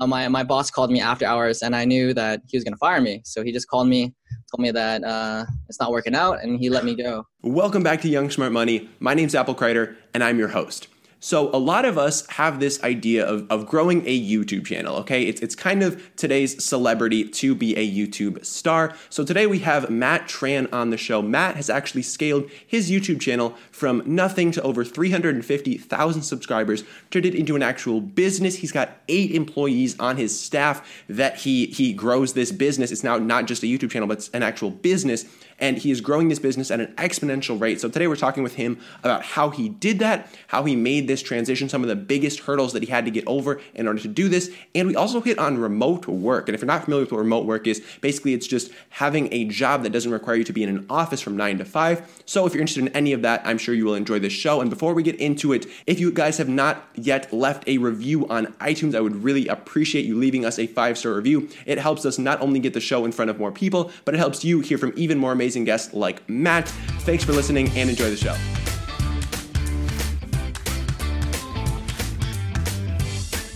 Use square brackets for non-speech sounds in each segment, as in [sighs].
uh, my my boss called me after hours, and I knew that he was going to fire me. So he just called me, told me that uh, it's not working out, and he let me go. Welcome back to Young Smart Money. My name's Apple Kreider, and I'm your host. So a lot of us have this idea of, of growing a YouTube channel, okay? It's, it's kind of today's celebrity to be a YouTube star. So today we have Matt Tran on the show. Matt has actually scaled his YouTube channel from nothing to over 350,000 subscribers, turned it into an actual business. He's got eight employees on his staff that he, he grows this business. It's now not just a YouTube channel, but it's an actual business and he is growing this business at an exponential rate. So today we're talking with him about how he did that, how he made this transition, some of the biggest hurdles that he had to get over in order to do this. And we also hit on remote work. And if you're not familiar with what remote work is, basically it's just having a job that doesn't require you to be in an office from 9 to 5. So if you're interested in any of that, I'm sure you will enjoy this show. And before we get into it, if you guys have not yet left a review on iTunes, I would really appreciate you leaving us a five-star review. It helps us not only get the show in front of more people, but it helps you hear from even more amazing amazing guests like Matt. Thanks for listening and enjoy the show.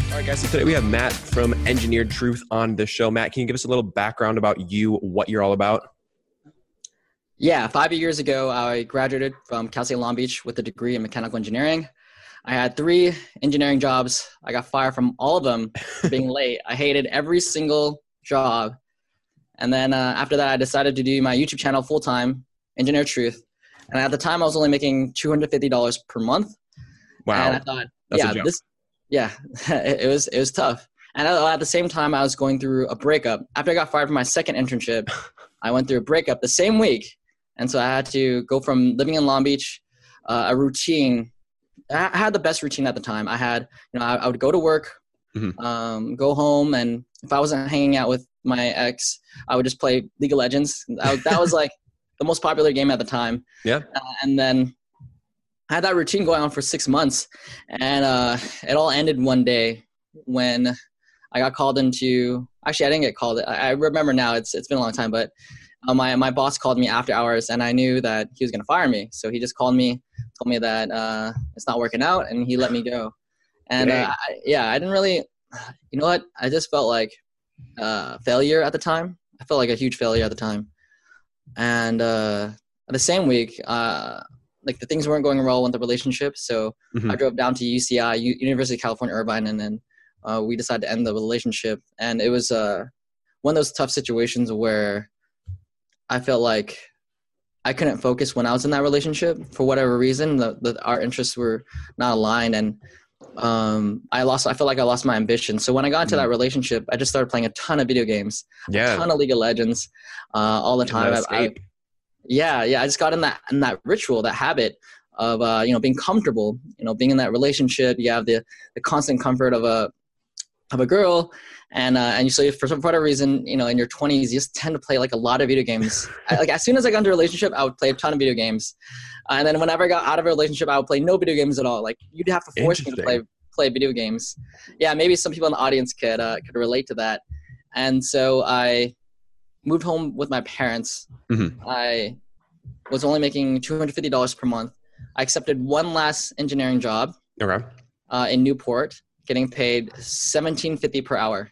All right, guys, so today we have Matt from Engineered Truth on the show. Matt, can you give us a little background about you, what you're all about? Yeah, five years ago, I graduated from Cal State Long Beach with a degree in mechanical engineering. I had three engineering jobs. I got fired from all of them for [laughs] being late. I hated every single job. And then uh, after that, I decided to do my YouTube channel full time, Engineer Truth. And at the time, I was only making two hundred fifty dollars per month. Wow! And I thought, That's yeah, this, yeah, [laughs] it was it was tough. And at the same time, I was going through a breakup. After I got fired from my second internship, [laughs] I went through a breakup the same week, and so I had to go from living in Long Beach, uh, a routine. I had the best routine at the time. I had, you know, I, I would go to work, mm-hmm. um, go home, and if I wasn't hanging out with my ex, I would just play League of Legends. I, that was like [laughs] the most popular game at the time. Yeah. Uh, and then I had that routine going on for six months, and uh, it all ended one day when I got called into. Actually, I didn't get called. I, I remember now. It's it's been a long time, but uh, my my boss called me after hours, and I knew that he was going to fire me. So he just called me, told me that uh, it's not working out, and he let me go. And uh, I, yeah, I didn't really. You know what? I just felt like uh, failure at the time. I felt like a huge failure at the time. And uh, the same week, uh, like the things weren't going well with the relationship, so mm-hmm. I drove down to UCI, U- University of California Irvine, and then uh, we decided to end the relationship. And it was uh, one of those tough situations where I felt like I couldn't focus when I was in that relationship for whatever reason. The, the, our interests were not aligned, and um, I lost. I felt like I lost my ambition. So when I got into that mm. relationship, I just started playing a ton of video games, yeah, a ton of League of Legends, uh, all the time. I, I, yeah, yeah. I just got in that in that ritual, that habit of uh, you know being comfortable. You know, being in that relationship. You have the the constant comfort of a of a girl, and uh, and so for some for whatever reason, you know, in your twenties, you just tend to play like a lot of video games. [laughs] I, like as soon as I got into a relationship, I would play a ton of video games, uh, and then whenever I got out of a relationship, I would play no video games at all. Like you'd have to force me to play play video games. Yeah, maybe some people in the audience could uh, could relate to that. And so I moved home with my parents. Mm-hmm. I was only making two hundred fifty dollars per month. I accepted one last engineering job. Okay. Uh, in Newport, getting paid seventeen fifty per hour.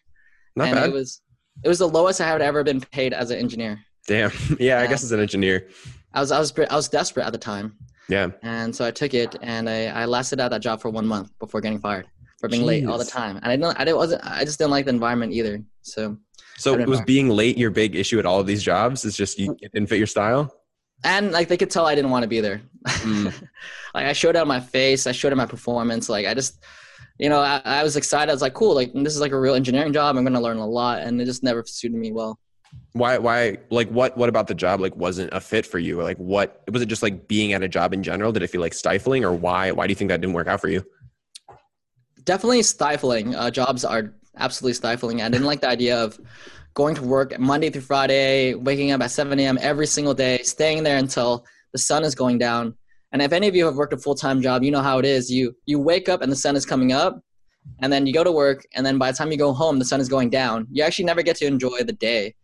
Not and bad. It was it was the lowest I had ever been paid as an engineer. Damn. [laughs] Yeah, I guess as an engineer. I was I was I was desperate at the time. Yeah. And so I took it, and I, I lasted at that job for one month before getting fired for being Jeez. late all the time. And I didn't I didn't wasn't I just didn't like the environment either. So. So was being late your big issue at all of these jobs? It's just you didn't fit your style. And like they could tell I didn't want to be there. Mm. [laughs] like I showed out my face, I showed out my performance. Like I just you know, I, I, was excited. I was like, cool, like this is like a real engineering job. I'm gonna learn a lot, and it just never suited me well. Why? Why? Like, what? What about the job? Like, wasn't a fit for you? Like, what was it? Just like being at a job in general? Did it feel like stifling, or why? Why do you think that didn't work out for you? Definitely stifling. Uh, jobs are absolutely stifling. I didn't like the idea of going to work Monday through Friday, waking up at 7 a.m. every single day, staying there until the sun is going down, and if any of you have worked a full time job, you know how it is. You you wake up and the sun is coming up, and then you go to work, and then by the time you go home, the sun is going down. You actually never get to enjoy the day,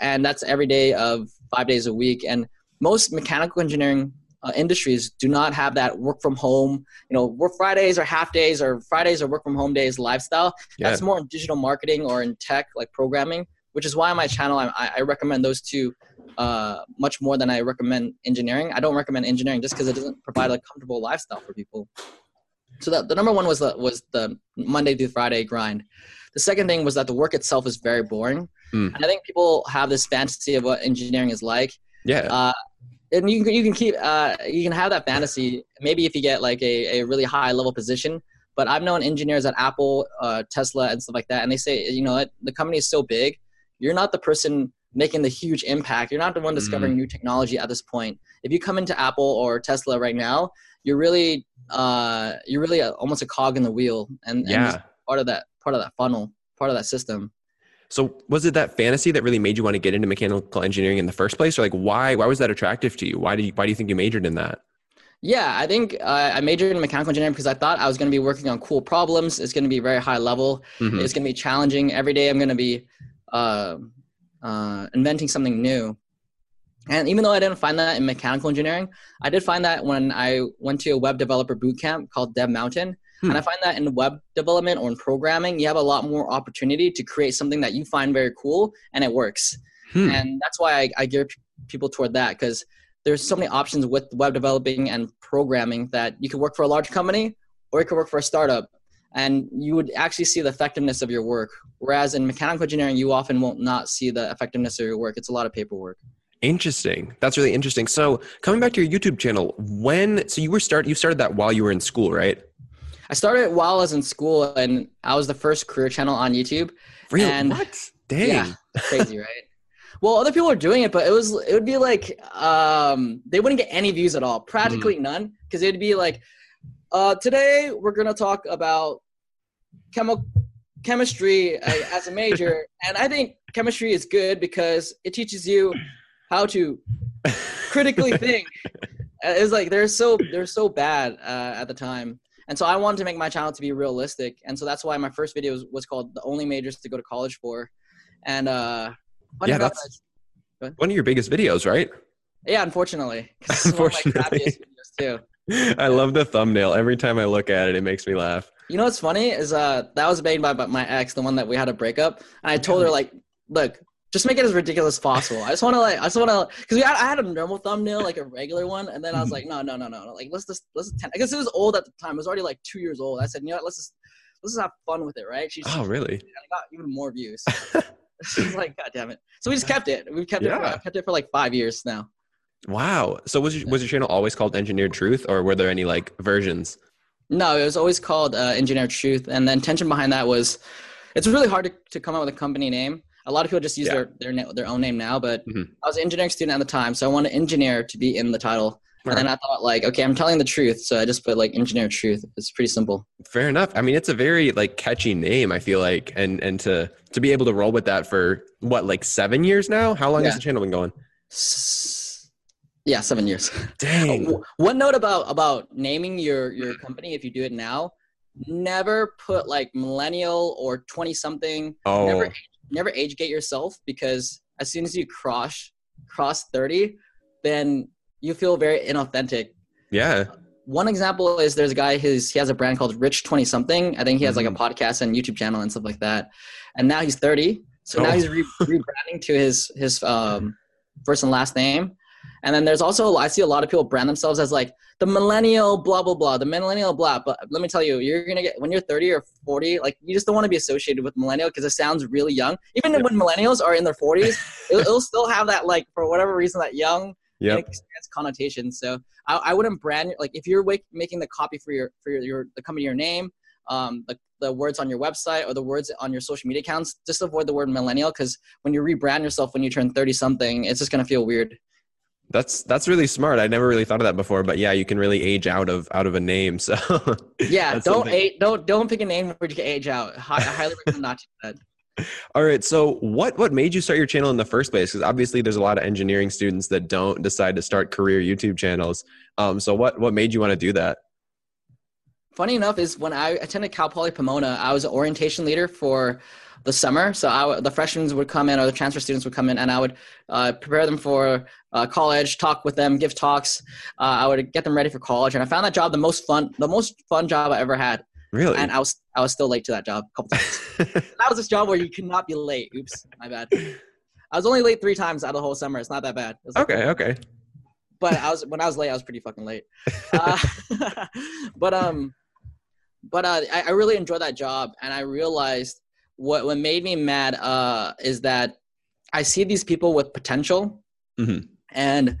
and that's every day of five days a week. And most mechanical engineering uh, industries do not have that work from home, you know, work Fridays or half days or Fridays or work from home days lifestyle. Yeah. That's more in digital marketing or in tech, like programming, which is why on my channel I, I recommend those two uh, much more than I recommend engineering. I don't recommend engineering just because it doesn't provide a comfortable lifestyle for people. So the, the number one was the was the Monday through Friday grind. The second thing was that the work itself is very boring. Mm. And I think people have this fantasy of what engineering is like. Yeah. Uh, and you can you can keep uh, you can have that fantasy maybe if you get like a, a really high level position but i've known engineers at apple uh, tesla and stuff like that and they say you know what the company is so big you're not the person making the huge impact you're not the one discovering mm. new technology at this point if you come into apple or tesla right now you're really uh, you're really a, almost a cog in the wheel and, yeah. and part of that part of that funnel part of that system so was it that fantasy that really made you want to get into mechanical engineering in the first place, or like why why was that attractive to you? Why do you, why do you think you majored in that? Yeah, I think uh, I majored in mechanical engineering because I thought I was going to be working on cool problems. It's going to be very high level. Mm-hmm. It's going to be challenging. Every day I'm going to be uh, uh, inventing something new. And even though I didn't find that in mechanical engineering, I did find that when I went to a web developer bootcamp called Dev Mountain. Hmm. And I find that in web development or in programming, you have a lot more opportunity to create something that you find very cool and it works. Hmm. And that's why I, I gear people toward that because there's so many options with web developing and programming that you could work for a large company or you could work for a startup and you would actually see the effectiveness of your work. Whereas in mechanical engineering, you often won't not see the effectiveness of your work. It's a lot of paperwork. Interesting. That's really interesting. So coming back to your YouTube channel, when so you were start you started that while you were in school, right? I started while I was in school, and I was the first career channel on YouTube. Really? And what? Dang. Yeah, crazy, right? Well, other people are doing it, but it was it would be like um, they wouldn't get any views at all, practically mm. none, because it'd be like, uh, today we're gonna talk about chemical chemistry as a major, [laughs] and I think chemistry is good because it teaches you how to critically [laughs] think. It's like they're so they're so bad uh, at the time. And so I wanted to make my channel to be realistic. And so that's why my first video was, was called The Only Majors to Go to College For. And uh, yeah, that's that, one of your biggest videos, right? Yeah, unfortunately. unfortunately. too. [laughs] I love the thumbnail. Every time I look at it, it makes me laugh. You know what's funny is uh that was made by, by my ex, the one that we had a breakup, and I told her like, look, just make it as ridiculous as possible. I just want to like, I just want to, because we had, I had a normal thumbnail, like a regular one, and then I was mm-hmm. like, no, no, no, no, no. like let's just let's just, I guess it was old at the time. It was already like two years old. I said, you know what, let's just let's just have fun with it, right? She's oh really? [laughs] I got even more views. [laughs] [laughs] She's like, God damn it! So we just kept it. We kept yeah. it. For, kept it for like five years now. Wow. So was your, was your channel always called Engineered Truth, or were there any like versions? No, it was always called uh, Engineered Truth, and the intention behind that was, it's really hard to, to come up with a company name a lot of people just use yeah. their their their own name now, but mm-hmm. I was an engineering student at the time, so I wanted engineer to be in the title. and then I thought like, okay, I'm telling the truth, so I just put like engineer truth. It's pretty simple. Fair enough. I mean, it's a very like catchy name. I feel like, and and to to be able to roll with that for what like seven years now. How long yeah. has the channel been going? Yeah, seven years. [laughs] Dang. One note about about naming your your company if you do it now, never put like millennial or twenty something. Oh. Never never age gate yourself because as soon as you cross cross 30 then you feel very inauthentic yeah one example is there's a guy who's he has a brand called rich 20 something i think he has mm-hmm. like a mm-hmm. podcast and youtube channel and stuff like that and now he's 30 so oh. now he's re- [laughs] rebranding to his his um, first and last name and then there's also I see a lot of people brand themselves as like the millennial blah blah blah, the millennial blah. But let me tell you, you're gonna get when you're 30 or 40, like you just don't want to be associated with millennial because it sounds really young. Even when millennials are in their 40s, [laughs] it'll, it'll, still have that like for whatever reason that young yep. connotation. So I, I wouldn't brand like if you're wake, making the copy for your for your, your the company your name. Um, the, the words on your website or the words on your social media accounts, just avoid the word millennial because when you rebrand yourself when you turn 30 something, it's just going to feel weird. That's that's really smart. I never really thought of that before, but yeah, you can really age out of out of a name. [laughs] So yeah, don't age, don't don't pick a name where you can age out. I highly recommend not to do that. [laughs] All right. So what what made you start your channel in the first place? Because obviously there's a lot of engineering students that don't decide to start career YouTube channels. Um, so what what made you want to do that? Funny enough is when I attended Cal Poly Pomona, I was an orientation leader for the summer. So I, the freshmen would come in, or the transfer students would come in, and I would uh, prepare them for uh, college, talk with them, give talks. Uh, I would get them ready for college, and I found that job the most fun, the most fun job I ever had. Really? And I was I was still late to that job a couple times. [laughs] that was this job where you cannot be late. Oops, my bad. I was only late three times out of the whole summer. It's not that bad. Like, okay, okay. But I was when I was late, I was pretty fucking late. Uh, [laughs] but um, but uh, I, I really enjoyed that job, and I realized what what made me mad uh is that I see these people with potential, Mhm. and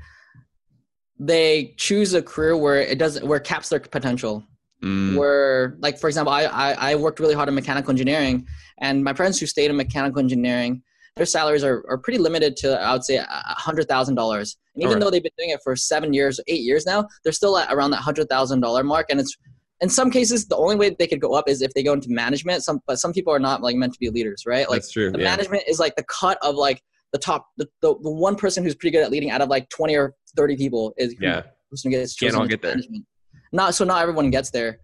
they choose a career where it doesn't where it caps their potential Mm, where like for example I, I i worked really hard in mechanical engineering and my friends who stayed in mechanical engineering their salaries are, are pretty limited to i would say a hundred thousand dollars and even Alright. though they've been doing it for seven years eight years now they're still at around that hundred thousand dollar mark and it's in some cases the only way they could go up is if they go into management some but some people are not like meant to be leaders right like that's true. the Yeah. management is like the cut of like the top the, the, the one person who's pretty good at leading out of like 20 or 30 people is Yeah. person gets Can't chosen all get there. management. Not so not everyone gets there.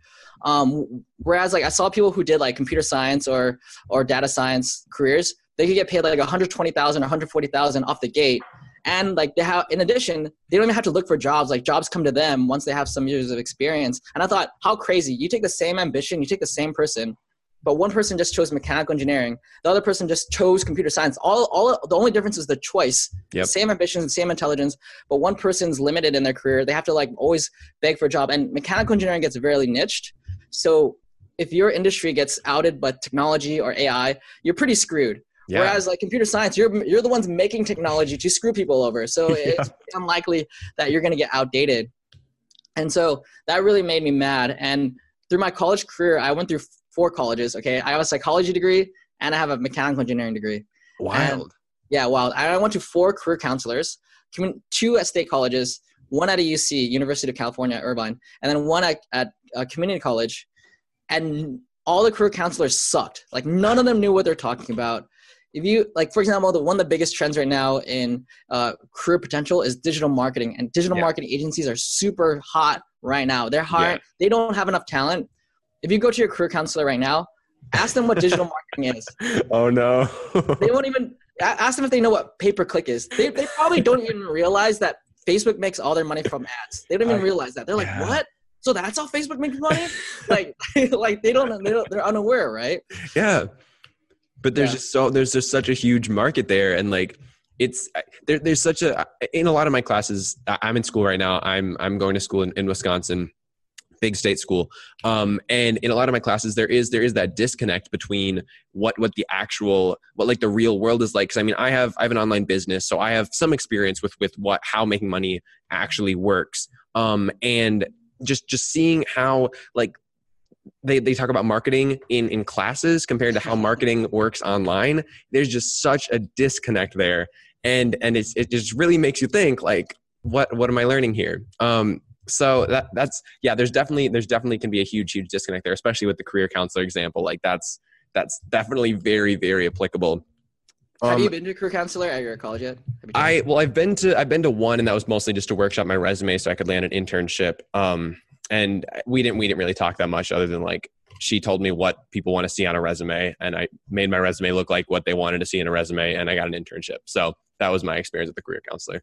Um, whereas like I saw people who did like computer science or or data science careers, they could get paid like 120,000 140,000 off the gate. And like they have, in addition, they don't even have to look for jobs. Like jobs come to them once they have some years of experience. And I thought, how crazy! You take the same ambition, you take the same person, but one person just chose mechanical engineering, the other person just chose computer science. All, all the only difference is the choice. Yep. Same ambition, same intelligence, but one person's limited in their career. They have to like always beg for a job, and mechanical engineering gets very niched. So if your industry gets outed by technology or AI, you're pretty screwed. Yeah. Whereas like computer science, you're you're the ones making technology to screw people over. So [laughs] it's unlikely that you're going to get outdated. And so that really made me mad. And through my college career, I went through four colleges. Okay, I have a psychology degree and I have a mechanical engineering degree. Wild. Yeah, wow. I went to four career counselors, two at state colleges, one at a UC, University of California, Irvine, and then one at, at a community college. And all the career counselors sucked. Like none of them knew what they're talking about. If you like, for example, the one of the biggest trends right now in uh, career potential is digital marketing, and digital Yeah. marketing agencies are super hot right now. They're hard. Yeah. They don't have enough talent. If you go to your career counselor right now, ask them what digital [laughs] marketing is oh no. they won't even ask them if they know what pay per click is. They, they probably don't even realize that Facebook makes all their money from ads. They don't even realize that. They're like, yeah. what? So that's how Facebook makes money? [laughs] like, [laughs] like they don't, they don't, they're unaware, right? yeah. But there's Yeah. just so there's just such a huge market there, and like it's there, there's such a in a lot of my classes. I'm in school right now. I'm I'm going to school in, in Wisconsin, big state school. Um, and in a lot of my classes, there is there is that disconnect between what what the actual what like the real world is like. Because I mean, I have I have an online business, so I have some experience with with what how making money actually works. Um, and just just seeing how like they, they talk about marketing in, in classes compared to how [laughs] marketing works online there's just such a disconnect there and and it's, it just really makes you think like what what am i learning here um so that that's yeah there's definitely there's definitely can be a huge huge disconnect there especially with the career counselor example like that's that's definitely very very applicable Have Um, you been to a career counselor at your college yet? Have? I well, I've been to I've been to one, and that was mostly just to workshop my resume so I could land an internship. Um, and we didn't we didn't really talk that much, other than like she told me what people want to see on a resume, and I made my resume look like what they wanted to see in a resume, and I got an internship. So that was my experience with the career counselor.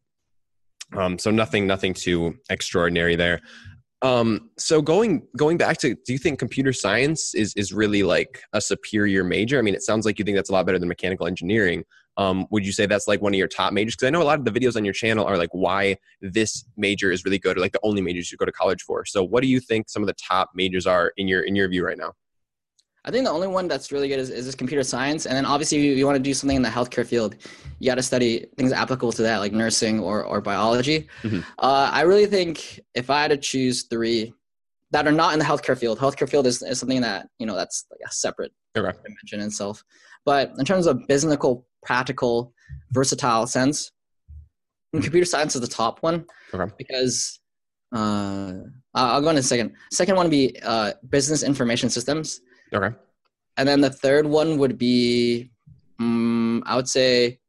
Um, so nothing nothing too extraordinary there. Um, so going going back to, do you think computer science is is really like a superior major? I mean, it sounds like you think that's a lot better than mechanical engineering. Um, would you say that's like one of your top majors? Because I know a lot of the videos on your channel are like why this major is really good, or like the only majors you go to college for. So, what do you think some of the top majors are in your in your view right now? I think the only one that's really good is, is this computer science. And then obviously you, you want to do something in the healthcare field. You got to study things applicable to that, like nursing or, or biology. Mhm. Uh, I really think if I had to choose three that are not in the healthcare field, healthcare field is, is something that, you know, that's like a separate Okay. dimension itself. But in terms of business, practical, versatile sense, Mhm. computer science is the top one Okay. because uh, I'll go in a second. Second one would be uh, business information systems. Okay. And then the third one would be, um, I would say,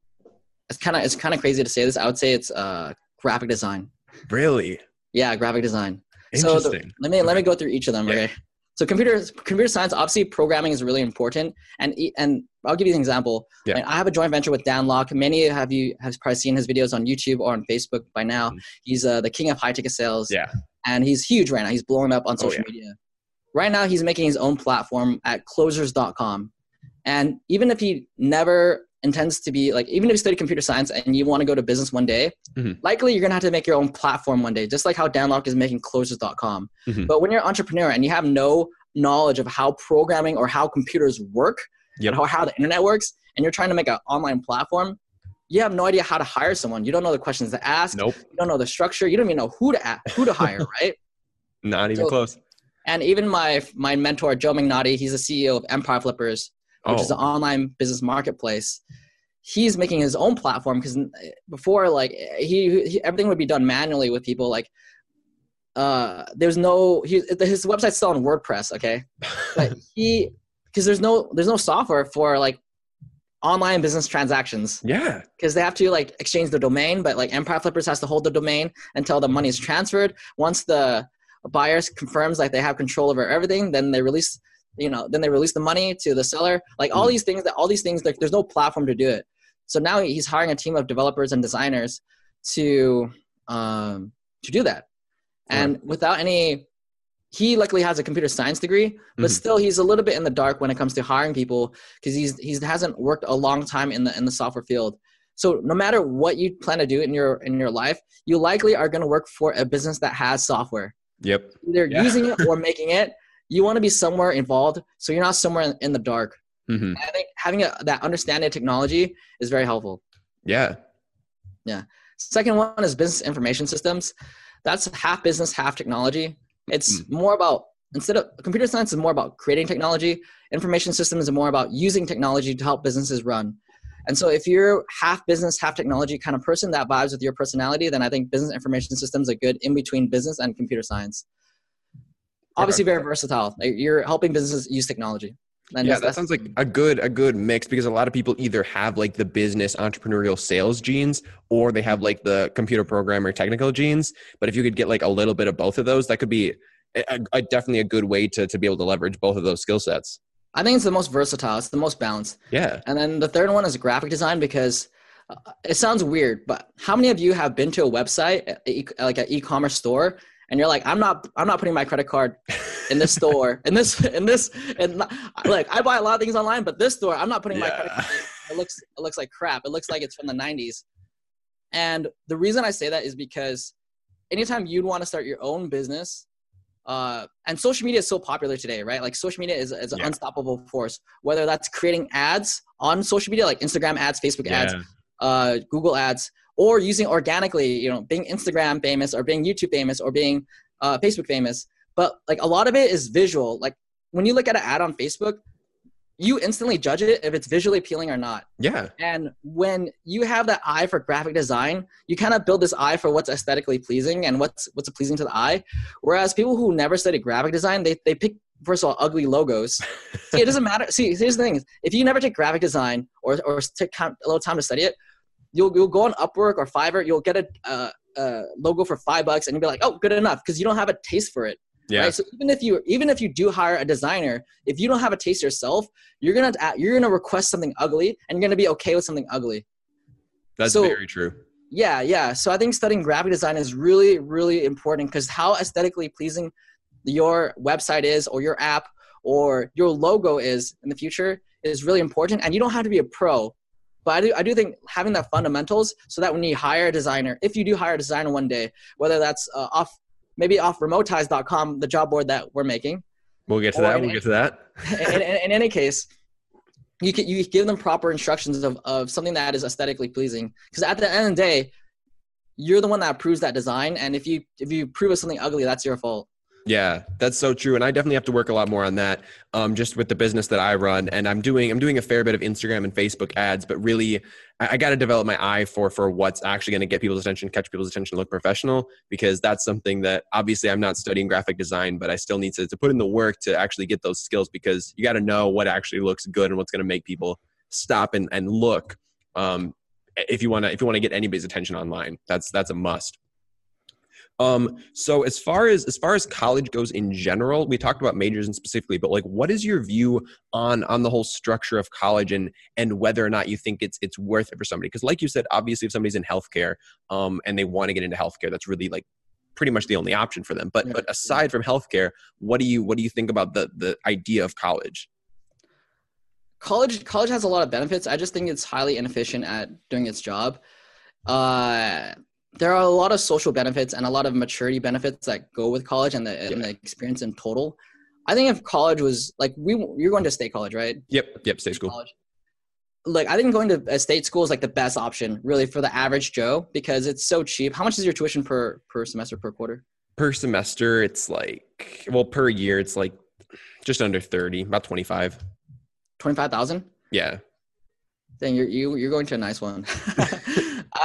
it's kind of it's kind of crazy to say this. I would say it's uh, graphic design. Really Yeah, graphic design. So the- interesting. Let me let me go through each of them. Yeah. Okay. So computer computer science, obviously, programming is really important. And and I'll give you an example. Yeah. I have a joint venture with Dan Lok. Many of you have probably seen his videos on YouTube or on Facebook by now. Mhm. He's uh, the king of high ticket sales. Yeah. and he's huge right now. He's blowing up on Oh, social yeah. media. Right now, he's making his own platform at closers.com. And even if he never intends to be like, even if you study computer science and you want to go to business one day, Mhm. likely you're going to have to make your own platform one day, just like how Dan Lok is making closers.com. Mhm. But when you're an entrepreneur and you have no knowledge of how programming or how computers work, Yep. and how, how the internet works, and you're trying to make an online platform, you have no idea how to hire someone. You don't know the questions to ask. Nope. You don't know the structure. You don't even know who to ask, who to hire, [laughs] right? Not even So- close. And even my my mentor Joe Magnotti, he's the CEO of Empire Flippers, which is an Oh, online business marketplace. He's making his own platform because before, like he, he everything would be done manually with people. Like, uh, there's no he, his website's still on WordPress, okay, [laughs] but he because there's no there's no software for like online business transactions yeah. because they have to like exchange the domain but like empire flippers has to hold the domain until the money is transferred once the buyers confirms like they have control over everything then they release you know then they release the money to the seller like all Mhm. these things that all these things like there's no platform to do it so now he's hiring a team of developers and designers to um to do that and without any he luckily has a computer science degree but Mhm. still he's a little bit in the dark when it comes to hiring people because he's he hasn't worked a long time in the in the software field so no matter what you plan to do in your in your life you likely are going to work for a business that has software Yep. either Yeah. using it or [laughs] making it you want to be somewhere involved so you're not somewhere in, in the dark hmm i think having a, that understanding of technology is very helpful Yeah. Yeah. Second one is business information systems. That's half business, half technology. It's more about instead of computer science is more about creating technology. Information systems are more about using technology to help businesses run. And so if you're half business, half technology kind of person that vibes with your personality, then I think business information systems are good in between business and computer science. Obviously very versatile. You're helping businesses use technology. And yeah, that sounds like a good a good mix because a lot of people either have like the business entrepreneurial sales genes or they have like the computer programmer technical genes. But if you could get like a little bit of both of those, that could be a, a, definitely a good way to to be able to leverage both of those skill sets. I think it's the most versatile. It's the most balanced. Yeah. And then the third one is graphic design because uh, it sounds weird, but how many of you have been to a website, like an e-commerce store, and you're like, I'm not, I'm not putting my credit card in this store, in this, in this, and like I buy a lot of things online, but this store, I'm not putting my credit card. In. It looks, it looks like crap. It looks like it's from the 90s. And the reason I say that is because anytime you'd want to start your own business, uh, and social media is so popular today, right? Like social media is, is an Yeah. unstoppable force. Whether that's creating ads on social media, like Instagram ads, Facebook ads, uh, Google ads, or using organically, you know, being Instagram famous or being YouTube famous or being uh, Facebook famous. But like a lot of it is visual. Like when you look at an ad on Facebook, you instantly judge it if it's visually appealing or not. Yeah. And when you have that eye for graphic design, you kind of build this eye for what's aesthetically pleasing and what's what's pleasing to the eye. Whereas people who never study graphic design, they, they pick first of all ugly logos. [laughs] See, it doesn't matter. See, here's the thing: if you never take graphic design or or take a little time to study it, you'll you'll go on Upwork or Fiverr, you'll get a, a, a logo for five bucks, and you'll be like, oh, good enough, because you don't have a taste for it. Yeah. Right? So even if you even if you do hire a designer, if you don't have a taste yourself, you're gonna you're gonna request something ugly, and you're gonna be okay with something ugly. That's so- very true. Yeah, yeah. So I think studying graphic design is really, really important because how aesthetically pleasing your website is, or your app, or your logo is in the future is really important. And you don't have to be a pro, but I do, I do think having that fundamentals so that when you hire a designer, if you do hire a designer one day, whether that's uh, off maybe off remotize.com, the job board that we're making, We'll get to that. We'll any- get to that. [laughs] in, in, in any case, you can, you give them proper instructions of, of something that is aesthetically pleasing. Because at the end of the day, you're the one that approves that design, and if you if you prove it's something ugly, that's your fault. Yeah, that's so true, and I definitely have to work a lot more on that. Um, just with the business that I run, and I'm doing I'm doing a fair bit of Instagram and Facebook ads, but really, I, I got to develop my eye for for what's actually going to get people's attention, catch people's attention, look professional, because that's something that obviously I'm not studying graphic design, but I still need to to put in the work to actually get those skills because you got to know what actually looks good and what's going to make people stop and and look. Um, if you want to if you want to get anybody's attention online, that's that's a must. Um, so as far as as far as college goes in general, we talked about majors and specifically, but like, what is your view on on the whole structure of college and and whether or not you think it's it's worth it for somebody? Because like you said, obviously, if somebody's in healthcare, um, and they want to get into healthcare, that's really like pretty much the only option for them. But yeah. but aside from healthcare, what do you what do you think about the the idea of college? College college has a lot of benefits. I just think it's highly inefficient at doing its job. Uh, there are a lot of social benefits and a lot of maturity benefits that go with college and the, and the experience in total. I think if college was like we you're going to state college, right? Yep, yep, state school. College. Like I think going to a state school is like the best option, really, for the average Joe because it's so cheap. How much is your tuition per per semester per quarter? Per semester, it's like well, per year, it's like just under thirty, about twenty five. Twenty five thousand. Yeah. Then you're you, you're going to a nice one. [laughs] [laughs]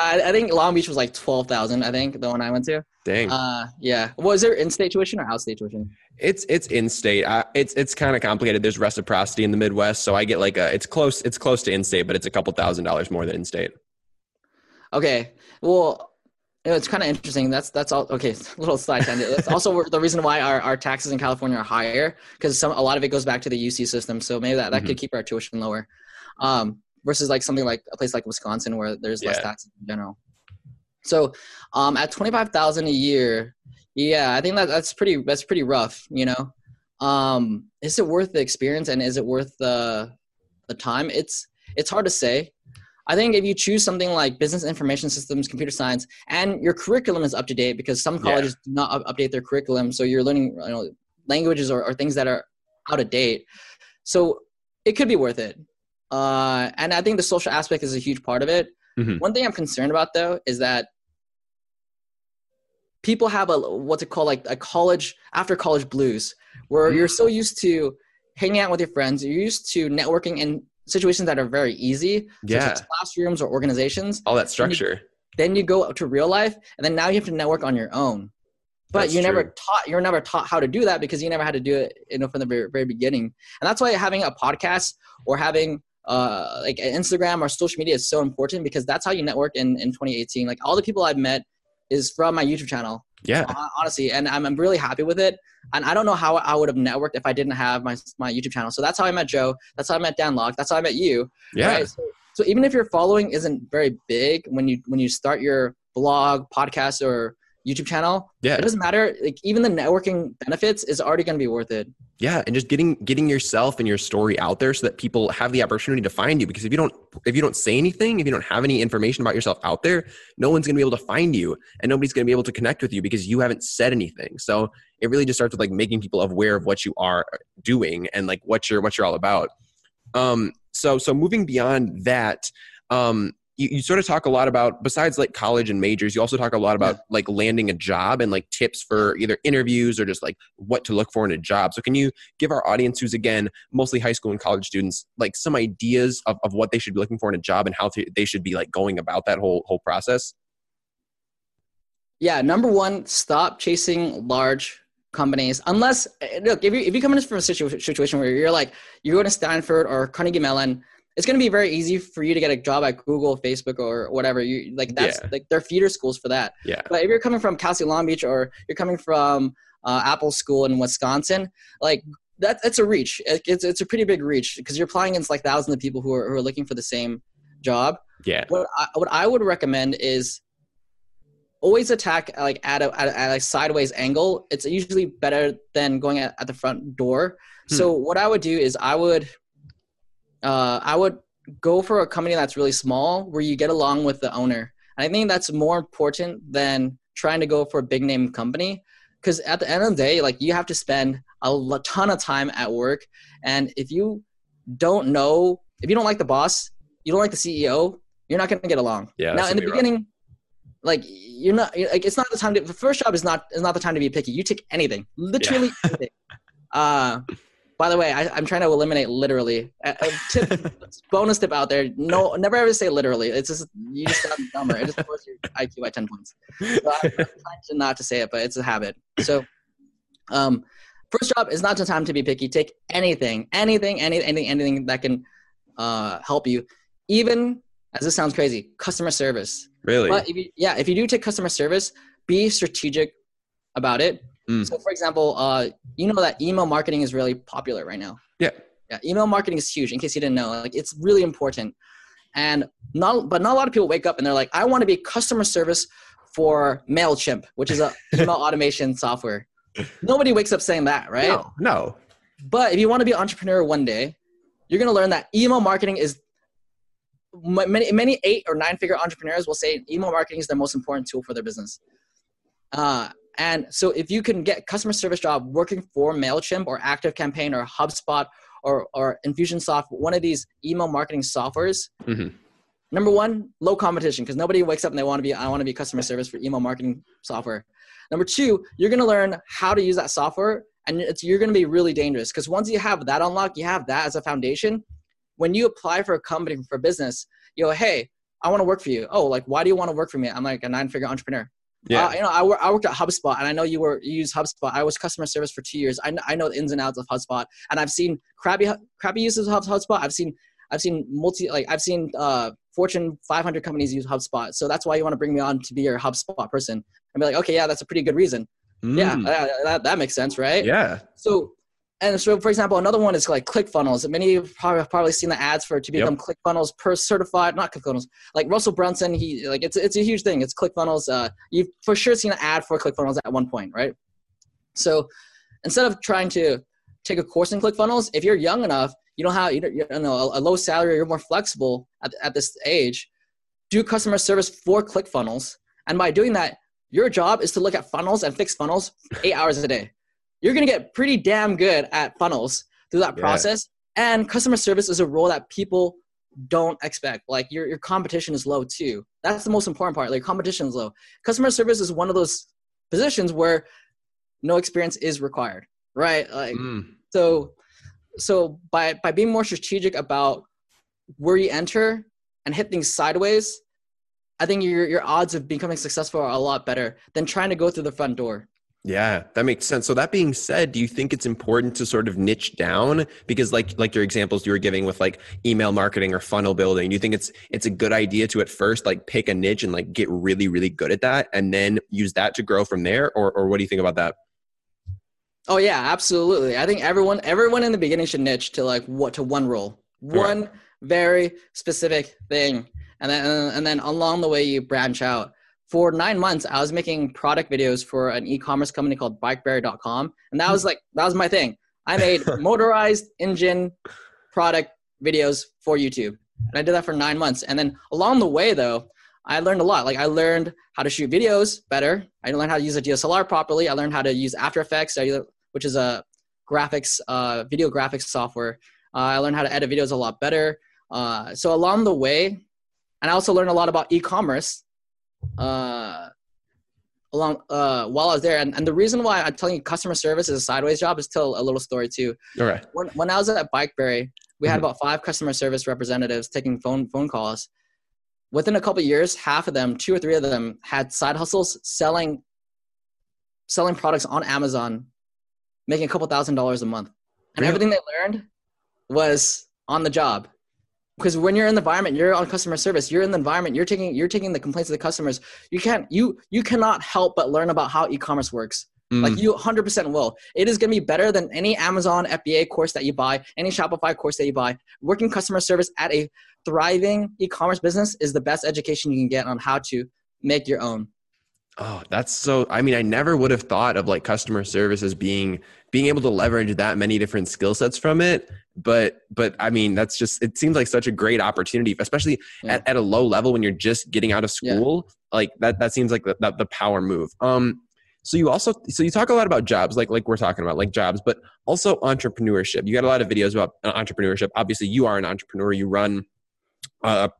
I, I think Long Beach was like twelve thousand. I think the one I went to. Dang. Uh, yeah. Was there in-state tuition or out-state tuition? It's it's in-state. Uh, it's it's kind of complicated. There's reciprocity in the Midwest, so I get like a. It's close. It's close to in-state, but it's a couple thousand dollars more than in-state. Okay. Well, it's kind of interesting. That's that's all. Okay, [laughs] little side tangent. That's also the reason why our, our taxes in California are higher because some a lot of it goes back to the UC system. So maybe that, that mm-hmm. could keep our tuition lower. Um, versus like something like a place like Wisconsin where there's less taxes in general. So um, at twenty five thousand a year, yeah, I think that that's pretty that's pretty rough. You know, um, is it worth the experience and is it worth the the time? It's it's hard to say. I think if you choose something like business information systems, computer science, and your curriculum is up to date because some colleges yeah. do not update their curriculum, so you're learning you know, languages or, or things that are out of date. So it could be worth it. Uh, and I think the social aspect is a huge part of it. Mm-hmm. One thing I'm concerned about though is that people have a what's it called like a college after college blues, where mm-hmm. you're so used to hanging out with your friends, you're used to networking in situations that are very easy, yeah, classrooms or organizations. All that structure. Then you, then you go to real life, and then now you have to network on your own but that's you never true. taught you're never taught how to do that because you never had to do it you know from the very, very beginning and that's why having a podcast or having uh, like Instagram or social media is so important because that's how you network in, in 2018. Like all the people I've met is from my YouTube channel. Yeah. honestly. And I'm, I'm really happy with it. And I don't know how I would have networked if I didn't have my, my YouTube channel. So that's how I met Joe. That's how I met Dan Lok. That's how I met you. Yeah. Right? So, so even if your following isn't very big when you, when you start your blog, podcast, or YouTube channel. Yeah. It doesn't matter. Like even the networking benefits is already going to be worth it. Yeah, and just getting getting yourself and your story out there so that people have the opportunity to find you because if you don't if you don't say anything, if you don't have any information about yourself out there, no one's going to be able to find you and nobody's going to be able to connect with you because you haven't said anything. So it really just starts with like making people aware of what you are doing and like what you're what you're all about. Um so so moving beyond that, um you, you sort of talk a lot about besides like college and majors you also talk a lot about yeah. like landing a job and like tips for either interviews or just like what to look for in a job so can you give our audience who's again mostly high school and college students like some ideas of, of what they should be looking for in a job and how to, they should be like going about that whole whole process yeah number one stop chasing large companies unless eh, look if you, if you come in from a situ- situation where you're like you're going to stanford or carnegie mellon it's going to be very easy for you to get a job at Google, Facebook, or whatever. You like that's yeah. like they're feeder schools for that. Yeah. But if you're coming from Cal State Long Beach or you're coming from uh, Apple School in Wisconsin, like that that's a reach. It's it's a pretty big reach because you're applying against like thousands of people who are who are looking for the same job. Yeah. What I, what I would recommend is always attack like at a, at a, at a sideways angle. It's usually better than going at, at the front door. Hmm. So what I would do is I would uh, I would go for a company that's really small where you get along with the owner. And I think that's more important than trying to go for a big name company because at the end of the day, like you have to spend a ton of time at work. And if you don't know, if you don't like the boss, you don't like the CEO, you're not going to get along. Yeah. Now, in the beginning, rough. like you're not like it's not the time to the first job is not is not the time to be picky. You take anything, literally yeah. [laughs] anything. Uh, by the way, I, am trying to eliminate literally. A, a tip, [laughs] bonus tip out there: no, never ever say literally. It's just you just sound dumber. It just lowers your IQ by ten points. So I'm trying to not to say it, but it's a habit. So, um, first job is not the time to be picky. Take anything, anything, anything, anything, anything that can uh, help you. Even as this sounds crazy, customer service. Really? But if you, yeah, if you do take customer service, be strategic about it. Mm. So, for example, uh, you know that email marketing is really popular right now. Yeah. Yeah. Email marketing is huge. In case you didn't know, like it's really important. And not, but not a lot of people wake up and they're like, I want to be customer service for Mailchimp, which is a [laughs] email automation software. Nobody wakes up saying that, right? No, no. But if you want to be an entrepreneur one day, you're going to learn that email marketing is many many eight or nine figure entrepreneurs will say email marketing is the most important tool for their business. Uh, and so if you can get customer service job working for Mailchimp or ActiveCampaign or HubSpot or or Infusionsoft, one of these email marketing softwares. Mm-hmm. Number one, low competition because nobody wakes up and they want to be I want to be customer service for email marketing software. Number two, you're going to learn how to use that software and you're going to be really dangerous because once you have that unlocked, you have that as a foundation. When you apply for a company for business, you go, hey, I want to work for you. Oh, like why do you want to work for me? I'm like a nine-figure entrepreneur. Yeah. Uh, you know, I, wor- I worked at HubSpot, and I know you were you use HubSpot. I was customer service for two years. I know, I know the ins and outs of HubSpot, and I've seen crappy crappy uses of HubSpot. I've seen I've seen multi like I've seen uh, Fortune 500 companies use HubSpot. So that's why you want to bring me on to be your HubSpot person and be like, okay, yeah, that's a pretty good reason. Mm. Yeah, that, that, that makes sense, right? Yeah. So and so, for example, another one is like ClickFunnels. Many of you probably have probably seen the ads for to become yep. ClickFunnels per certified, not ClickFunnels. Like Russell Brunson, he like it's it's a huge thing. It's ClickFunnels. Uh, you've for sure seen an ad for ClickFunnels at one point, right? So instead of trying to take a course in ClickFunnels, if you're young enough, you don't have you, don't, you know a low salary, you're more flexible at at this age. Do customer service for ClickFunnels, and by doing that, your job is to look at funnels and fix funnels eight hours a day you're going to get pretty damn good at funnels through that yeah. process. And customer service is a role that people don't expect. Like your, your competition is low too. That's the most important part. Like competition is low. Customer service is one of those positions where no experience is required, right? Like mm. so so by by being more strategic about where you enter and hit things sideways, I think your your odds of becoming successful are a lot better than trying to go through the front door. Yeah, that makes sense. So that being said, do you think it's important to sort of niche down because like like your examples you were giving with like email marketing or funnel building, do you think it's it's a good idea to at first like pick a niche and like get really really good at that and then use that to grow from there or or what do you think about that? Oh yeah, absolutely. I think everyone everyone in the beginning should niche to like what to one role. One very specific thing. And then and then along the way you branch out for nine months, I was making product videos for an e-commerce company called BikeBerry.com, and that was like that was my thing. I made [laughs] motorized engine product videos for YouTube, and I did that for nine months. And then along the way, though, I learned a lot. Like I learned how to shoot videos better. I learned how to use a DSLR properly. I learned how to use After Effects, which is a graphics, uh, video graphics software. Uh, I learned how to edit videos a lot better. Uh, so along the way, and I also learned a lot about e-commerce uh, along uh, while I was there. And, and the reason why I'm telling you customer service is a sideways job is tell a little story too. All right. When, when I was at Bikeberry, we had mm-hmm. about five customer service representatives taking phone phone calls. Within a couple years, half of them, two or three of them, had side hustles selling selling products on Amazon, making a couple thousand dollars a month. And really? everything they learned was on the job because when you're in the environment you're on customer service you're in the environment you're taking you're taking the complaints of the customers you can't you you cannot help but learn about how e-commerce works. Mm. like you 100% will. It is going to be better than any amazon fba course that you buy any shopify course that you buy. Working customer service at a thriving e-commerce business is the best education you can get on how to make your own Oh, that's so. I mean, I never would have thought of like customer service as being being able to leverage that many different skill sets from it. But but I mean, that's just it seems like such a great opportunity, especially yeah. at, at a low level when you're just getting out of school. Yeah. Like that that seems like the, the, the power move. Um, so you also so you talk a lot about jobs, like like we're talking about, like jobs, but also entrepreneurship. You got a lot of videos about uh, entrepreneurship. Obviously, you are an entrepreneur. You run a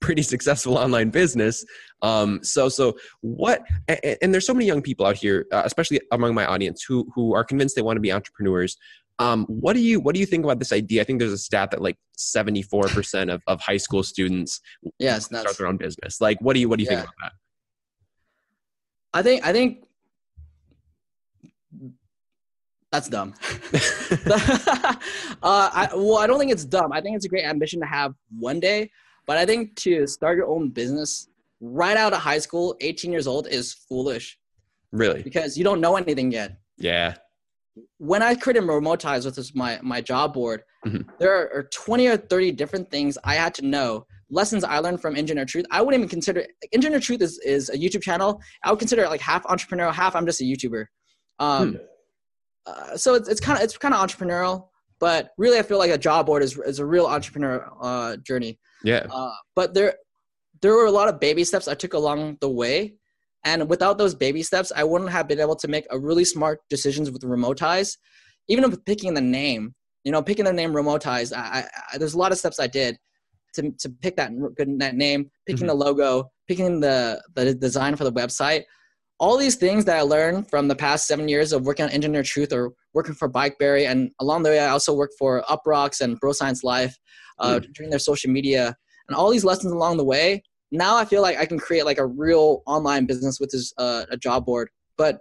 pretty successful online business. Um, so, so what? And, and, there's so many young people out here, uh, especially among my audience, who who are convinced they want to be entrepreneurs. Um, what do you what do you think about this idea? I think there's a stat that like 74 percent of, of high school students yes start their own business. Like, what do you what do you yeah. think about that? I think I think that's dumb. [laughs] [laughs] uh, I, well, I don't think it's dumb. I think it's a great ambition to have one day. But I think to start your own business right out of high school, 18 years old, is foolish. Really? Because you don't know anything yet. Yeah. When I created Remotize, which is my my job board, Mhm. there are 20 or 30 different things I had to know. Lessons I learned from Engineer Truth. I wouldn't even consider like, Engineer Truth is, is a YouTube channel. I would consider it like half entrepreneurial, half I'm just a YouTuber. Um, uh, so it's, it's kind of it's kind of entrepreneurial, but really I feel like a job board is is a real entrepreneur uh, journey. Yeah. Uh, but there there were a lot of baby steps I took along the way, and without those baby steps, I wouldn't have been able to make a really smart decisions with Remotize. Even with picking the name, you know, picking the name Remotize, I, I, there's a lot of steps I did to to pick that good that name, picking the logo, picking the the design for the website. All these things that I learned from the past seven years of working on Engineer Truth or working for Bikeberry, and along the way, I also worked for UpRocks and Bro Science Life uh, during their social media, and all these lessons along the way. Now I feel like I can create like a real online business with this uh, a job board. But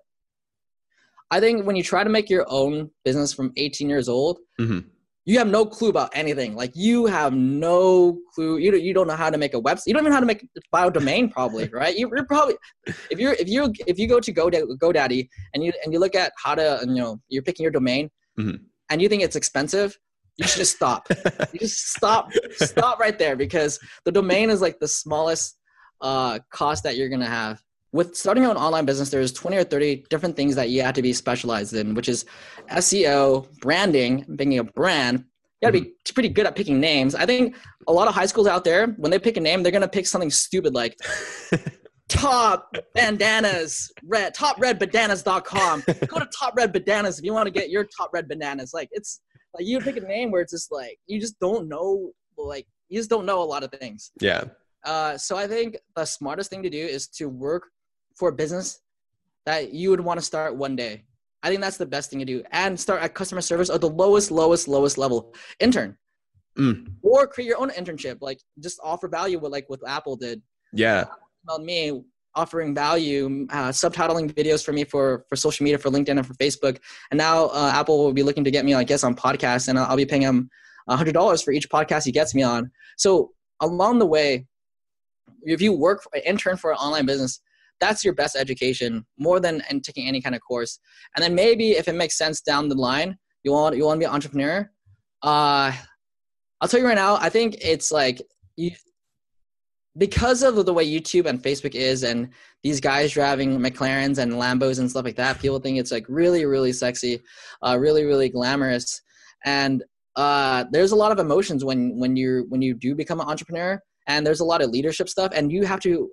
I think when you try to make your own business from 18 years old, Mhm. You have no clue about anything. Like you have no clue. You don't, you don't know how to make a website. You don't even know how to make a bio domain, probably, [laughs] right? You, you're probably if you're if you if you go to Go GoDaddy and you and you look at how to you know you're picking your domain Mhm. and you think it's expensive, you should just stop. [laughs] you just stop stop right there because the domain is like the smallest uh, cost that you're gonna have. With starting your own online business, there's 20 or 30 different things that you have to be specialized in, which is SEO, branding, being a brand. You gotta be pretty good at picking names. I think a lot of high schools out there, when they pick a name, they're gonna pick something stupid like [laughs] top bandanas, red, top red topredbananas.com. Go to top red bananas if you want to get your top red bananas. Like it's like you pick a name where it's just like you just don't know like you just don't know a lot of things. yeah. Uh, so I think the smartest thing to do is to work for a business that you would want to start one day. I think that's the best thing to do, and start at customer service or the lowest, lowest, lowest level intern, Mm. or create your own internship. Like just offer value, with like what Apple did. Yeah. About me offering value, uh, subtitling videos for me for for social media, for LinkedIn and for Facebook, and now uh, Apple will be looking to get me, I guess, on podcasts, and I'll, I'll be paying him hundred dollars for each podcast he gets me on. So along the way, if you work for, intern for an online business, that's your best education more than and taking any kind of course. And then maybe if it makes sense down the line, you want you want to be an entrepreneur. Uh, I'll tell you right now, I think it's like you because of the way YouTube and Facebook is, and these guys driving McLarens and Lambos and stuff like that. People think it's like really, really sexy, uh, really, really glamorous, and uh, there's a lot of emotions when when you when you do become an entrepreneur, and there's a lot of leadership stuff, and you have to.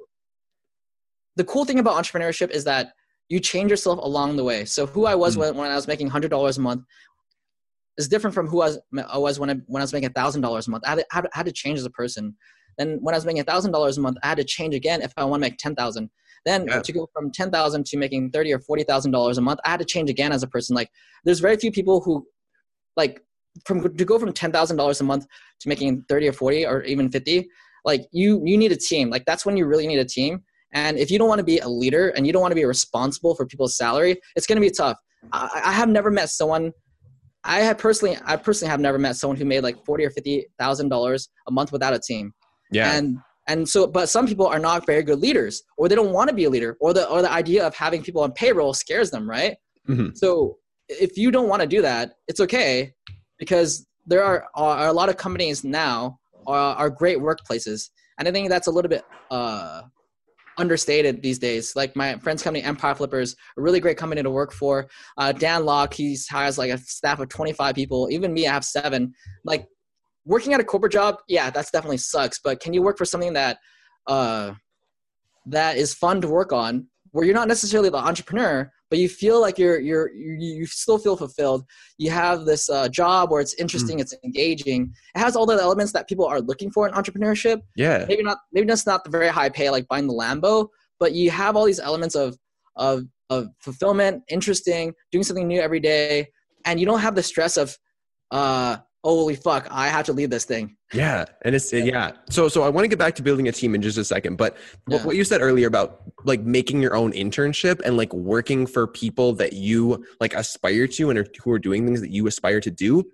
The cool thing about entrepreneurship is that you change yourself along the way. So who I was Mm. when, when I was making hundred dollars a month is different from who I was, I was when I when I was making thousand dollars a month. I had, to, I had to- I had to change as a person. Then when I was making thousand dollars a month, I had to change again if I want to make ten thousand. Then Yeah. to go from ten thousand to making thirty or forty thousand dollars a month, I had to change again as a person. Like there's very few people who, like, from to go from ten thousand dollars a month to making thirty or forty or even fifty. Like you you need a team. Like that's when you really need a team. And if you don't want to be a leader and you don't want to be responsible for people's salary, it's going to be tough. I, I have never met someone. I have personally, I personally have never met someone who made like forty or fifty thousand dollars a month without a team. Yeah. And and so, but some people are not very good leaders, or they don't want to be a leader, or the or the idea of having people on payroll scares them, right? Mhm. So if you don't want to do that, it's okay because there are, are a lot of companies now are, are great workplaces, and I think that's a little bit uh, understated these days. Like my friend's company, Empire Flippers, a really great company to work for. Uh, Dan Lok, he has like a staff of 25 people. Even me, I have seven. Like working at a corporate job, yeah, that's definitely sucks. But can you work for something that uh, that is fun to work on, where you're not necessarily the entrepreneur, but you feel like you're you're you, you still feel fulfilled. You have this uh, job where it's interesting, it's engaging. It has all the elements that people are looking for in entrepreneurship yeah. maybe not maybe that's not the very high pay like buying the Lambo, but you have all these elements of of of fulfillment, interesting, doing something new every day, and you don't have the stress of uh holy fuck, I have to lead this thing. Yeah, and it's yeah. So so I want to get back to building a team in just a second, but what, what you said earlier about like making your own internship and like working for people that you like aspire to and are, who are doing things that you aspire to do.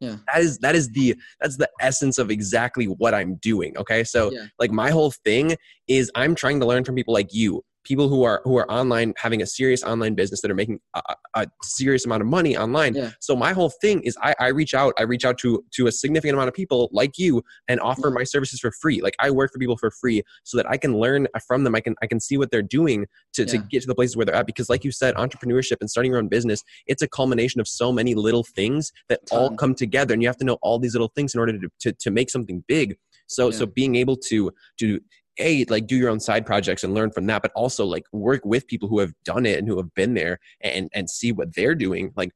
Yeah. That is that is the that's the essence of exactly what I'm doing. Okay, so Yeah. like my whole thing is I'm trying to learn from people like you people who are who are online having a serious online business that are making a, a serious amount of money online. Yeah. so my whole thing is I, I reach out i reach out to to a significant amount of people like you and offer Mhm. my services for free. Like i work for people for free so that i can learn from them. I can i can see what they're doing to, to get to the places where they're at. Because like you said entrepreneurship and starting your own business it's a culmination of so many little things that all come together and you have to know all these little things in order to to, to make something big. So so being able to to a like do your own side projects and learn from that but also like work with people who have done it and who have been there and and see what they're doing. Like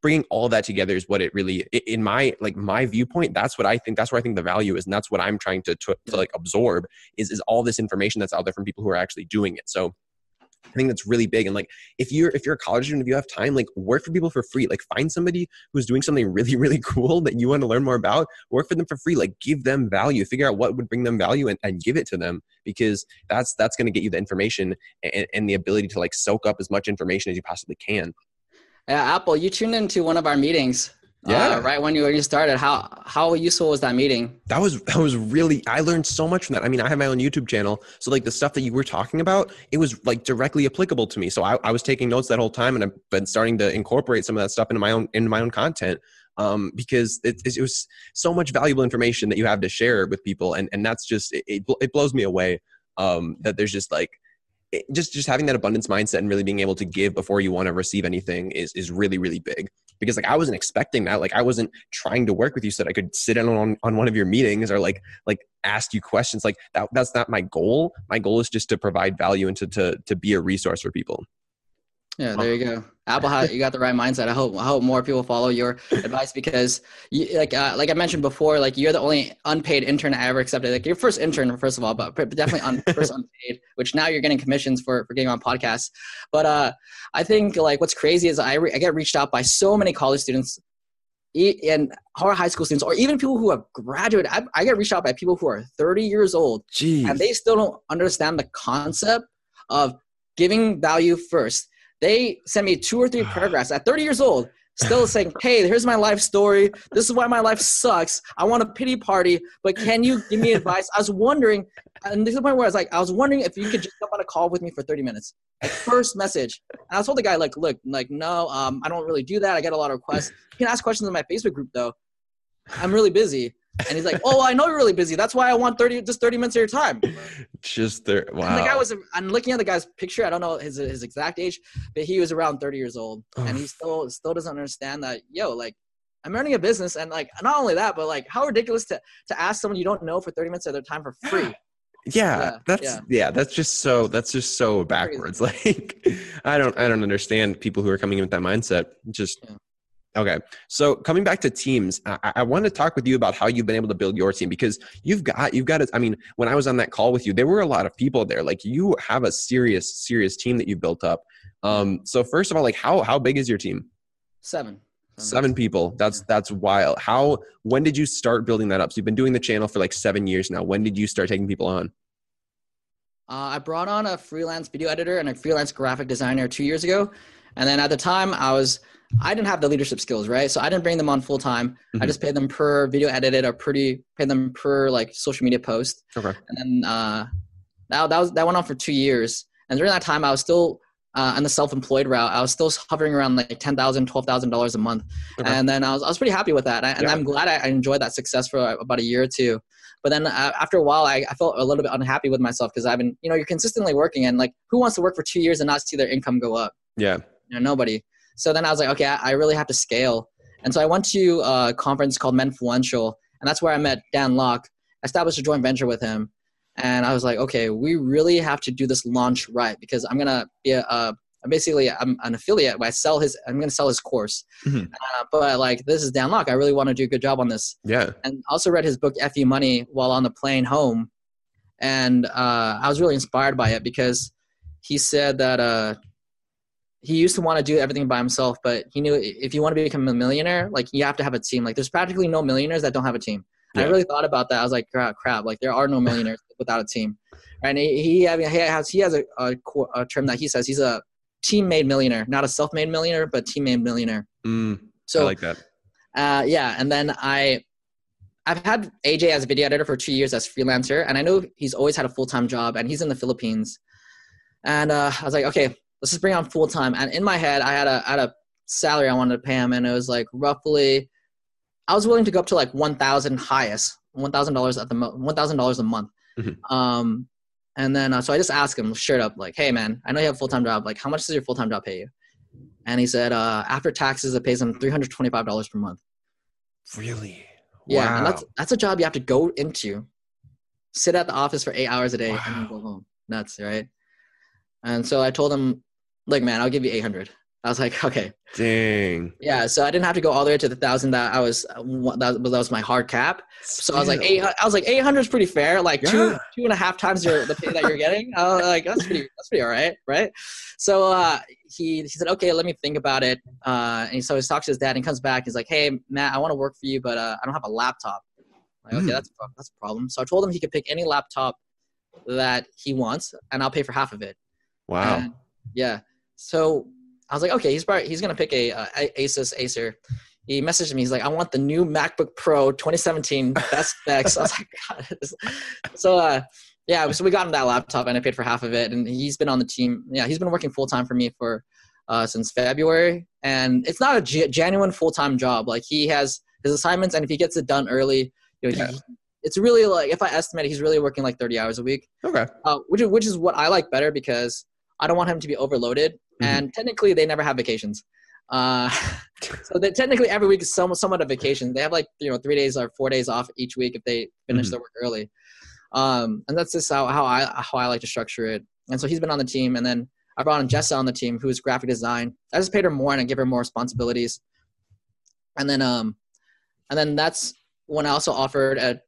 bringing all that together is what it really in my like my viewpoint that's what i think that's where i think the value is and that's what i'm trying to to, to like absorb is is all this information that's out there from people who are actually doing it. So I think that's really big. And like, if you're if you're a college student, if you have time, like work for people for free. Like, find somebody who's doing something [laughs] really really cool that you want to learn more about. Work for them for free. Like, give them value. Figure out what would bring them value and, and give it to them because that's that's going to get you the information and, and the ability to like soak up as much information as you possibly can. Yeah, Apple, you tuned into one of our meetings. Yeah. Uh, right when you when you started. How how useful was that meeting? That was that was really I learned so much from that. I mean, I have my own YouTube channel, so like the stuff that you were talking about, it was like directly applicable to me. So I, I was taking notes that whole time, and I've been starting to incorporate some of that stuff into my own into my own content. Um, because it, it was so much valuable information that you have to share with people, and and that's just it, it, it blows me away. Um, that there's just like it, just just having that abundance mindset and really being able to give before you want to receive anything is is really really big because like I wasn't expecting that. Like I wasn't trying to work with you so that I could sit in on on one of your meetings or like like ask you questions. Like that that's not my goal. My goal is just to provide value and to to, to be a resource for people. Yeah, there you go. Apple, had, you got the right mindset. I hope I hope more people follow your advice because, you, like uh, like I mentioned before, like you're the only unpaid intern I ever accepted. Like your first intern, first of all, but definitely un, first unpaid. [laughs] Which now you're getting commissions for for getting on podcasts. But uh, I think like what's crazy is I re- I get reached out by so many college students. And or high school students, or even people who have graduated, I, I get reached out by people who are 30 years old Jeez. and they still don't understand the concept of giving value first. They send me two or three [sighs] paragraphs at 30 years old, still saying, [laughs] Hey, here's my life story. This is why my life sucks. I want a pity party, but can you give me [laughs] advice? I was wondering, and this is the point where I was like, I was wondering if you could just jump on a call with me for 30 minutes. Like, first message. And I told the guy, like, look, like, no, um, I don't really do that. I get a lot of requests. You can ask questions in my Facebook group though. I'm really busy. And he's like, "Oh, I know you're really busy. That's why I want thirty, just thirty minutes of your time." just there wow And the guy was, I'm looking at the guy's picture. I don't know his his exact age, but he was around 30 years old, and he still still doesn't understand that. Yo, like, I'm running a business, and like, not only that, but like, how ridiculous to to ask someone you don't know for 30 minutes of their time for free. [gasps] yeah, Yeah, that's yeah. yeah. that's just so that's just so backwards [laughs] like i don't i don't understand people who are coming in with that mindset just Yeah. Okay so coming back to teams i, I want to talk with you about how you've been able to build your team because you've got you've got it i mean when i was on that call with you there were a lot of people there. Like you have a serious serious team that you've built up. Um so first of all like how how big is your team? Seven. seven people. That's that's wild. How when did you start building that up? So you've been doing the channel for like seven years now. When did you start taking people on? Uh, I brought on a freelance video editor and a freelance graphic designer two years ago, and then at the time I was I didn't have the leadership skills, right? So I didn't bring them on full time. Mhm. I just paid them per video edited or pretty paid them per like social media post. okay and then uh, that that was that went on for two years. And during that time, I was still uh, on the self-employed route. I was still hovering around like ten thousand, twelve thousand dollars a month, Okay. and then I was I was pretty happy with that. And Yeah. I'm glad I, enjoyed that success for about a year or two. But then uh, after a while, I, I felt a little bit unhappy with myself because I've been, you know, you're consistently working, and like, who wants to work for two years and not see their income go up? yeah know, nobody. So then I was like, okay, I, I really have to scale. And so I went to a conference called Menfluential, and that's where I met Dan Lok. I established a joint venture with him, and I was like, okay, we really have to do this launch right because I'm gonna be a, a basically I'm an affiliate. Where I sell his, I'm gonna sell his course. Mhm. Uh, but like, this is Dan Lok. I really want to do a good job on this yeah and also read his book "F.U. Money" while on the plane home, and uh, I was really inspired by it because he said that uh, he used to want to do everything by himself, but he knew if you want to become a millionaire, like you have to have a team. Like there's practically no millionaires that don't have a team. And I really thought about that. I was like, crap, crap. Like there are no [laughs] millionaires without a team. And he he, I mean, he has he has a, a, a term that he says he's a team-made millionaire, not a self-made millionaire, but team-made millionaire. mm, So i like that uh, yeah, and then I, I've had AJ as a video editor for two years as freelancer, and I know he's always had a full time job, and he's in the Philippines. And uh, I was like, okay, let's just bring on full time. And in my head, I had a I had a salary I wanted to pay him, and it was like roughly, I was willing to go up to like one thousand highest, one thousand dollars at the mo- one thousand dollars a month. Mhm. Um, and then uh, so I just asked him straight up, like, hey man, I know you have a full time job. Like, how much does your full time job pay you? And he said, uh, after taxes, it pays him three hundred twenty five dollars per month. Really? Yeah, and that's that's a job you have to go into, sit at the office for eight hours a day, and then go home. Nuts, right? And so I told him, like, man, I'll give you eight hundred. I was like, okay, Dang. yeah. So I didn't have to go all the way to the thousand that I was. That was, that was my hard cap. So I was like, eight. I was like, eight hundred is pretty fair. Like two two and a half times your the pay that you're getting. I was like, that's pretty. That's pretty all right, right? So uh, he he said, okay, let me think about it. Uh, and so he talks to his dad and comes back. He's like, hey, Matt, I want to work for you, but uh, I don't have a laptop. I'm like, okay, Mm. that's a that's a problem. So I told him he could pick any laptop that he wants, and I'll pay for half of it. Wow. And, yeah. So I was like, okay, he's probably he's gonna pick a, uh, Asus Acer. He messaged me. He's like, I want the new MacBook Pro 2017 best [laughs] specs. I was like, God. So uh, yeah, so we got him that laptop, and I paid for half of it. And he's been on the team. Yeah, he's been working full time for me for uh, since February, and it's not a genuine full time job. Like he has his assignments, and if he gets it done early, you know, Yeah. he, it's really like if I estimate, he's really working like 30 hours a week Okay. uh, which is which is what I like better because I don't want him to be overloaded. Mhm. And technically, they never have vacations. Uh, [laughs] so they, technically, every week is some, somewhat a vacation. They have like you know three days or four days off each week if they finish Mhm. their work early. Um, and that's just how, how I how I like to structure it. And so he's been on the team, and then I brought in Jessa on the team, who is graphic design. I just paid her more and I give her more responsibilities. And then um, and then that's when I also offered a.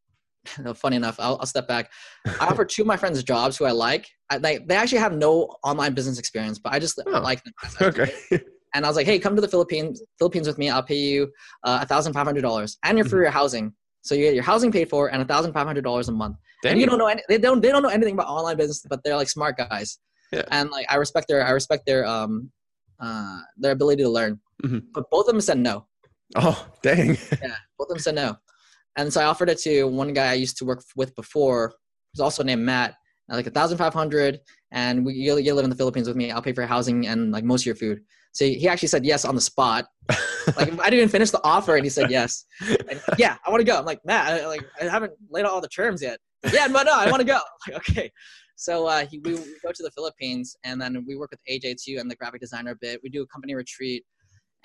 [laughs] Funny enough, I'll, I'll step back. I offered two of my friends jobs who I like. I, they, they actually have no online business experience, but I just Oh. like them. [laughs] Okay. And I was like, hey, come to the Philippines, Philippines with me. I'll pay you uh, thousand five hundred dollars, and you're for Mm-hmm. your housing. So you get your housing paid for and thousand five hundred dollars a month. Dang. And you don't know any, they don't they don't know anything about online business, but they're like smart guys. Yeah. And like I respect their I respect their um uh their ability to learn. Mhm. But both of them said no. Oh, dang. [laughs] Yeah, both of them said no. And so I offered it to one guy I used to work with before, who's also named Matt, at like a thousand five hundred, and we you you live in the Philippines with me. I'll pay for your housing and like most of your food. So he actually said yes on the spot. [laughs] Like I didn't even finish the offer, and he said yes. And, yeah, I want to go. I'm like Matt, I, like I haven't laid out all the terms yet. Yeah, but no, I want to go. I'm like okay. So uh, he, we, we go to the Philippines, and then we work with AJ too and the graphic designer a bit. We do a company retreat,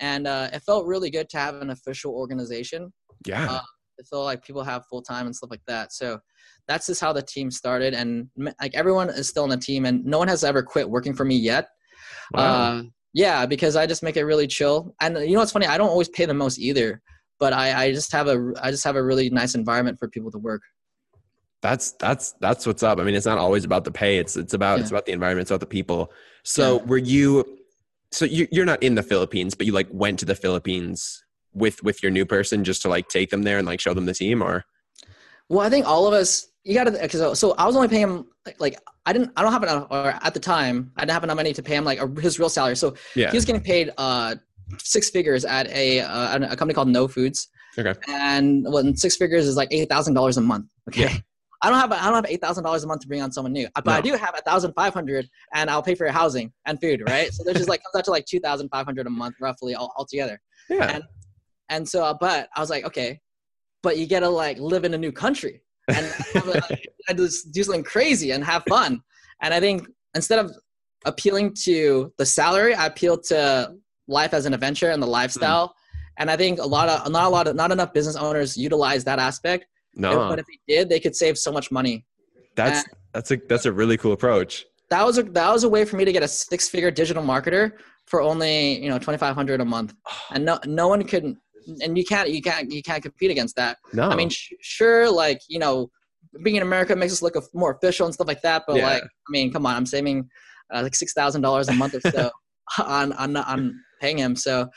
and uh, it felt really good to have an official organization yeah. Uh, felt like people have full time and stuff like that. So that's just how the team started, and like everyone is still in the team, and no one has ever quit working for me yet. wow. Uh, yeah, because I just make it really chill, and you know what's funny? I don't always pay the most either, but I, I just have a I just have a really nice environment for people to work. that's that's that's what's up. I mean, it's not always about the pay. It's it's about it's about the environment. It's about the people. So were you? So you you're not in the Philippines, but you like went to the Philippines with with your new person just to like take them there and like show them the team, or Well, I think all of us you got to so, I was only paying him like, like I didn't I don't have enough or at the time I didn't have enough money to pay him like a, his real salary. So yeah. he was getting paid uh six figures at a uh, a company called No Foods. Okay. And when six figures is like eight thousand dollars a month. Okay. Yeah. I don't have I don't have eight thousand dollars a month to bring on someone new, but I do have a thousand five hundred, and I'll pay for your housing and food, right? So there's just like comes out to like two thousand five hundred a month roughly all, altogether. yeah. and- And so, but I was like, okay, but you gotta like live in a new country and have a, [laughs] just do something crazy and have fun. And I think instead of appealing to the salary, I appeal to life as an adventure and the lifestyle. Hmm. And I think a lot of not a lot of not enough business owners utilize that aspect. no, But if they did, they could save so much money. that's that's a that's a really cool approach. That was a that was a way for me to get a six figure digital marketer for only you know twenty five hundred a month, [sighs] and no no one could. And you can't you can't you can't compete against that. No, I mean, sh- sure, like you know, being in America makes us look a- more official and stuff like that. But Yeah. like, I mean, come on, I'm saving uh, like six thousand dollars a month or so [laughs] [laughs] on on on paying him. So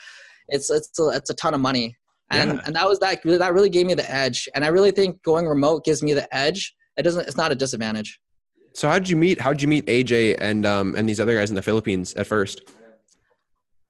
it's it's a, it's a ton of money, and Yeah. and that was that that really gave me the edge. And I really think going remote gives me the edge. It doesn't. It's not a disadvantage. So how'd you meet? How'd you meet AJ and um and these other guys in the Philippines at first?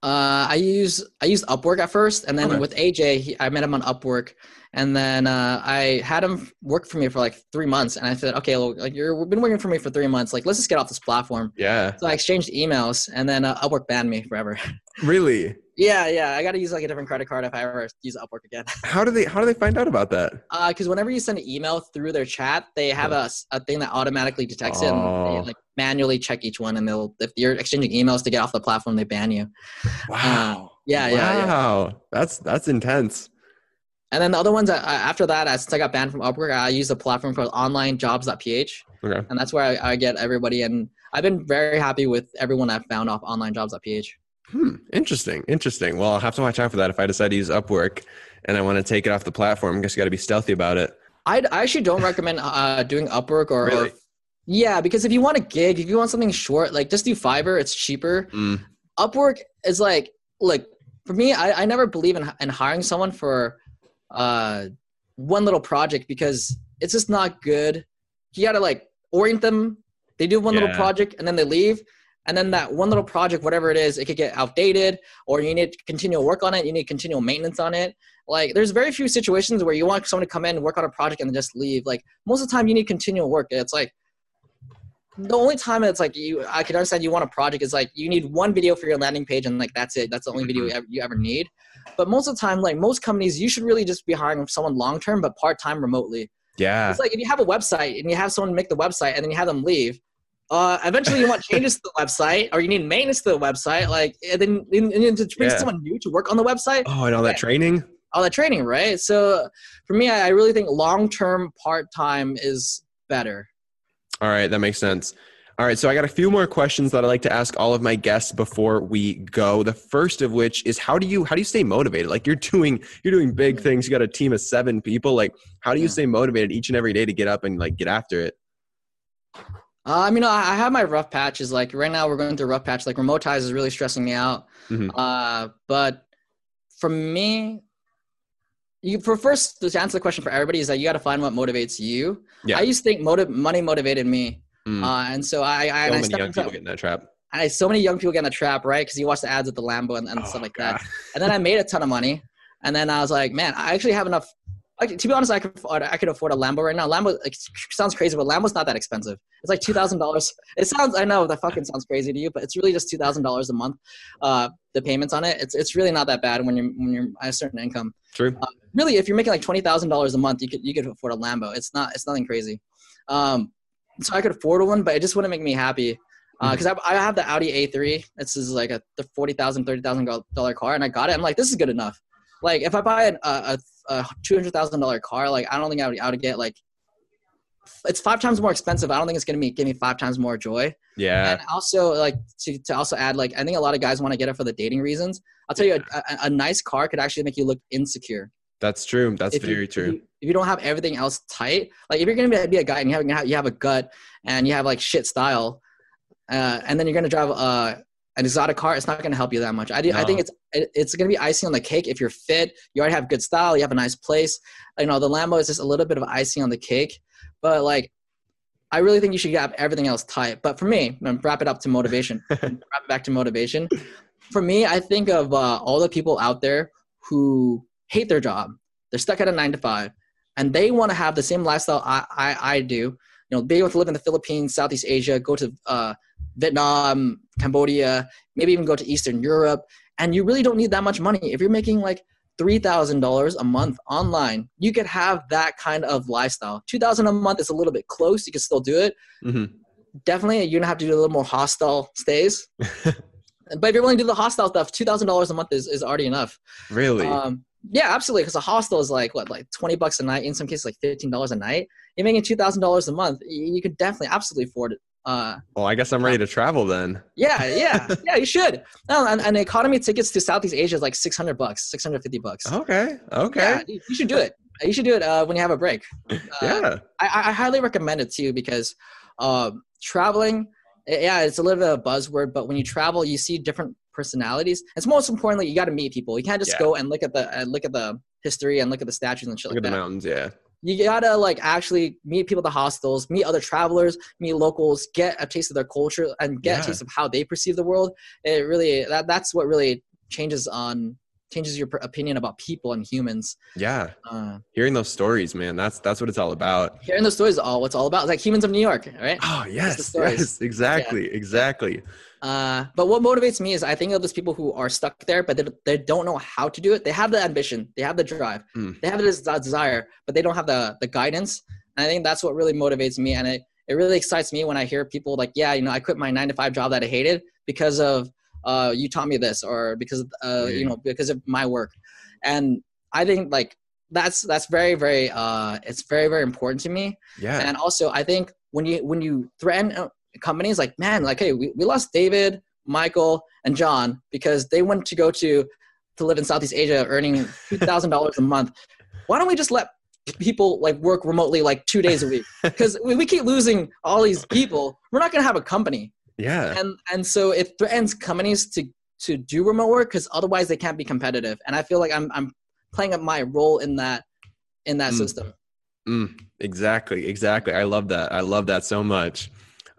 Uh, I use I used Upwork at first, and then Okay. with AJ, he, I met him on Upwork, and then uh, I had him work for me for like three months, and I said, okay, well, like you're been working for me for three months, like let's just get off this platform. Yeah. So I exchanged emails, and then uh, Upwork banned me forever. [laughs] Really? yeah, yeah, I got to use like a different credit card if I ever use Upwork again. [laughs] How do they how do they find out about that? Because whenever you send an email through their chat, they have a a thing that automatically detects it, and Oh. they like manually check each one, and they'll if you're exchanging emails to get off the platform, they ban you. Wow. Yeah, yeah, yeah. Wow. That's that's intense. And then the other ones, I, I- after that, uh, since I got banned from Upwork, I use a platform called OnlineJobs.ph, Okay. and that's where I, I get everybody. And I've been very happy with everyone I've found off OnlineJobs.ph. Hmm. Interesting. Interesting. Well, I'll have to watch out for that if I decide to use Upwork and I want to take it off the platform. I guess you got to be stealthy about it. I, I actually don't recommend uh, doing Upwork or, or Really? yeah, because if you want a gig, if you want something short, like just do Fiverr. It's cheaper. Mm. Upwork is like, look, for me, I, I never believe in, in hiring someone for uh, one little project because it's just not good. You got to like orient them. They do one little project and then they leave. And then that one little project, whatever it is, it could get outdated or you need to continual work on it. You need continual maintenance on it. Like there's very few situations where you want someone to come in, and work on a project and then just leave. Like most of the time you need continual work. It's like the only time it's like you I can understand you want a project is like you need one video for your landing page and like that's it. That's the only video you ever, you ever need. But most of the time, like most companies, you should really just be hiring someone long term but part time remotely. Yeah. It's like if you have a website and you have someone make the website and then you have them leave. Uh, eventually, you want [laughs] changes to the website, or you need maintenance to the website. Like, and then and, and to bring Yeah. someone new to work on the website, Oh, and all that training. all that training, right? So, for me, I, I really think long term part time is better. All right, that makes sense. All right, so I got a few more questions that I like to ask all of my guests before we go. The first of which is how do you how do you stay motivated? Like you're doing you're doing big things. You got a team of 7 people. Like how do you Yeah. stay motivated each and every day to get up and like get after it? Uh, I mean, I I have my rough patches. Like right now, we're going through a rough patch. Like Remotize is really stressing me out. Mhm. Uh, but for me, you for first to answer the question for everybody is that you got to find what motivates you. Yeah. I used to think motive money motivated me, Mm. uh, and so I, I, so I many young people get in that trap. I so many young people get in the trap, right? Because you watch the ads at the Lambo and, and Oh, stuff like God. that. And then I made a ton of money, and then I was like, man, I actually have enough. Like, to be honest, I could afford, I could afford a Lambo right now. Lambo like, sounds crazy, but Lambo's not that expensive. It's like two thousand dollars. It sounds I know that fucking sounds crazy to you, but it's really just two thousand dollars a month. Uh, the payments on it, it's it's really not that bad when you're when you're at a certain income. True. Really, if you're making like twenty thousand dollars a month, you could you could afford a Lambo. It's not it's nothing crazy. Um, so I could afford one, but it just wouldn't make me happy because I, I have the Audi A3. This is like a the forty thousand, thirty thousand dollar car, and I got it. I'm like, this is good enough. Like if I buy an, a a, a two hundred thousand dollar car, like I don't think I would, I would get like. It's five times more expensive. I don't think it's gonna be give me five times more joy. Yeah. And also, like to, to also add, like I think a lot of guys want to get it for the dating reasons. I'll tell you, a, a, a nice car could actually make you look insecure. That's true. That's If you- very if true. you, if you don't have everything else tight, like if you're gonna be, be a guy and you have you have a gut and you have like shit style, uh, and then you're gonna drive uh, an exotic car, it's not gonna help you that much. I do. I think it's it, it's gonna be icing on the cake if you're fit. You already have good style. You have a nice place. You know the Lambo is just a little bit of icing on the cake, but like. I really think you should have everything else tight. But for me, I'm wrap it up to motivation. [laughs] wrap it back to motivation. For me, I think of uh, all the people out there who hate their job. They're stuck at a nine to five, and they want to have the same lifestyle I, I, I do. You know, be able to live in the Philippines, Southeast Asia, go to uh, Vietnam, Cambodia, maybe even go to Eastern Europe. And you really don't need that much money. If you're making like three thousand dollars a month online, you could have that kind of lifestyle. Two thousand a month is a little bit close. You can still do it. hmm Definitely, you're gonna have to do a little more hostile stays. [laughs] but if you're willing to do the hostile stuff, two thousand dollars a month is, is already enough. Really? Um, yeah, absolutely. Because a hostel is like what, like twenty bucks a night. In some cases, like fifteen dollars a night. You're making two thousand dollars a month. You, you could definitely, absolutely afford it. Uh, well, I guess I'm ready to travel then. yeah, yeah, [laughs] yeah. You should. No, and, and economy tickets to Southeast Asia is like six hundred bucks, six hundred fifty bucks. Okay. Okay. Yeah, you, you should do it. You should do it uh, when you have a break. [laughs] Uh, yeah. I, I highly recommend it to you because um, traveling, eh, yeah, it's a little bit of a buzzword, but when you travel, you see different personalities. It's most importantly, you got to meet people. You can't just Yeah. go and look at the uh, look at the history and look at the statues and shit Look like at the mountains. Yeah. You gotta like actually meet people at the hostels, meet other travelers, meet locals, get a taste of their culture, and get Yeah. a taste of how they perceive the world. It really that that's what really changes on changes your opinion about people and humans. Yeah. Uh, Hearing those stories, man, that's that's what it's all about. Hearing those stories, all what's all about. It's like humans of New York, right? Oh yes, yes, exactly, yeah. exactly. Uh, but what motivates me is I think of those people who are stuck there, but they, they don't know how to do it. They have the ambition, they have the drive, mm. they have the desire, but they don't have the the guidance. And I think that's what really motivates me, and it it really excites me when I hear people like, yeah, you know, I quit my nine to five job that I hated because of uh, you taught me this or because uh, you know because of my work and i think like that's that's very very uh, it's very very important to me yeah and also i think when you when you threaten companies like man like hey we, we lost david michael and john because they went to go to to live in southeast asia earning $2000 a month why don't we just let people like work remotely like two days a week [laughs] because we we keep losing all these people we're not going to have a company yeah. And and so it threatens companies to to do remote work because otherwise they can't be competitive. And I feel like I'm I'm playing up my role in that in that mm. system. Mm, exactly, exactly. I love that. I love that so much.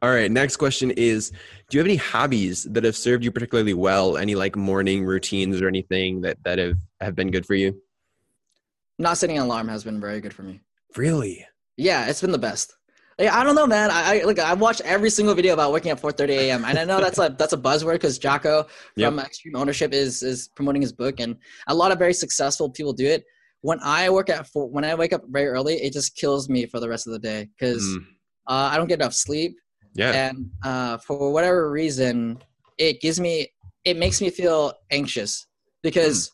All right, next question is do you have any hobbies that have served you particularly well? Any like morning routines or anything that that have have been good for you? Not setting an alarm has been very good for me. Really? Yeah, it's been the best. Yeah, I don't know, man. I, I look. I watched every single video about waking up 4:30 a.m. and I know that's a that's a buzzword because Jocko from yep. Extreme Ownership is is promoting his book, and a lot of very successful people do it. When I work at four, when I wake up very early, it just kills me for the rest of the day because mm. uh, I don't get enough sleep. Yeah, and uh, for whatever reason, it gives me it makes me feel anxious because mm.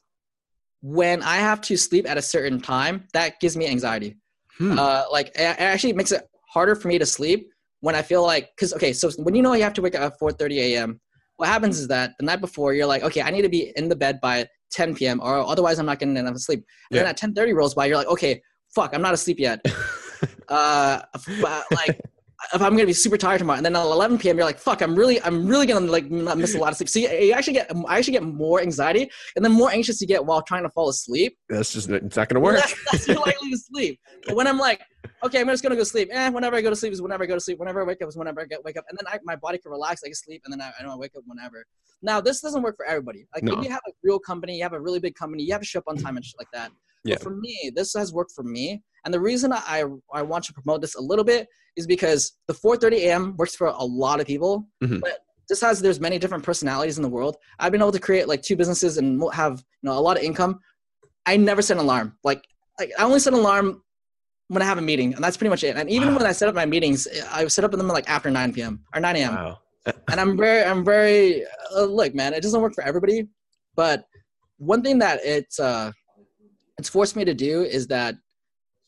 when I have to sleep at a certain time, that gives me anxiety. Hmm. Uh, like it actually makes it harder for me to sleep when I feel like because okay, so when you know you have to wake up at 4:30 a.m. What happens is that the night before you're like, okay, I need to be in the bed by 10 p.m. or otherwise I'm not getting enough sleep. And yeah. then at 10:30 rolls by, you're like, okay, fuck, I'm not asleep yet. [laughs] uh, like if I'm gonna be super tired tomorrow, and then at 11 p.m. you're like, fuck, I'm really, I'm really gonna like not miss a lot of sleep. So you, you actually get, I actually get more anxiety, and then more anxious you get while trying to fall asleep. That's just, it's not gonna work. [laughs] That's, that's you're likely to sleep. But when I'm like, okay, I'm just gonna go sleep. Eh, whenever I go to sleep is whenever I go to sleep. Whenever I wake up is whenever I get wake up, and then I, my body can relax, I can sleep, and then I, I I wake up whenever. Now this doesn't work for everybody. Like no. you have a real company, you have a really big company, you have to show up on time and shit like that. Yeah. But for me, this has worked for me. And the reason I, I want to promote this a little bit is because the 4:30 a.m. works for a lot of people, mm-hmm. but just as there's many different personalities in the world, I've been able to create like two businesses and have you know a lot of income. I never set an alarm. Like, like I only set an alarm when I have a meeting, and that's pretty much it. And even wow. when I set up my meetings, I set up them like after 9 p.m. or 9 a.m. Wow. [laughs] and I'm very, I'm very uh, look, man. It doesn't work for everybody, but one thing that it's uh, it's forced me to do is that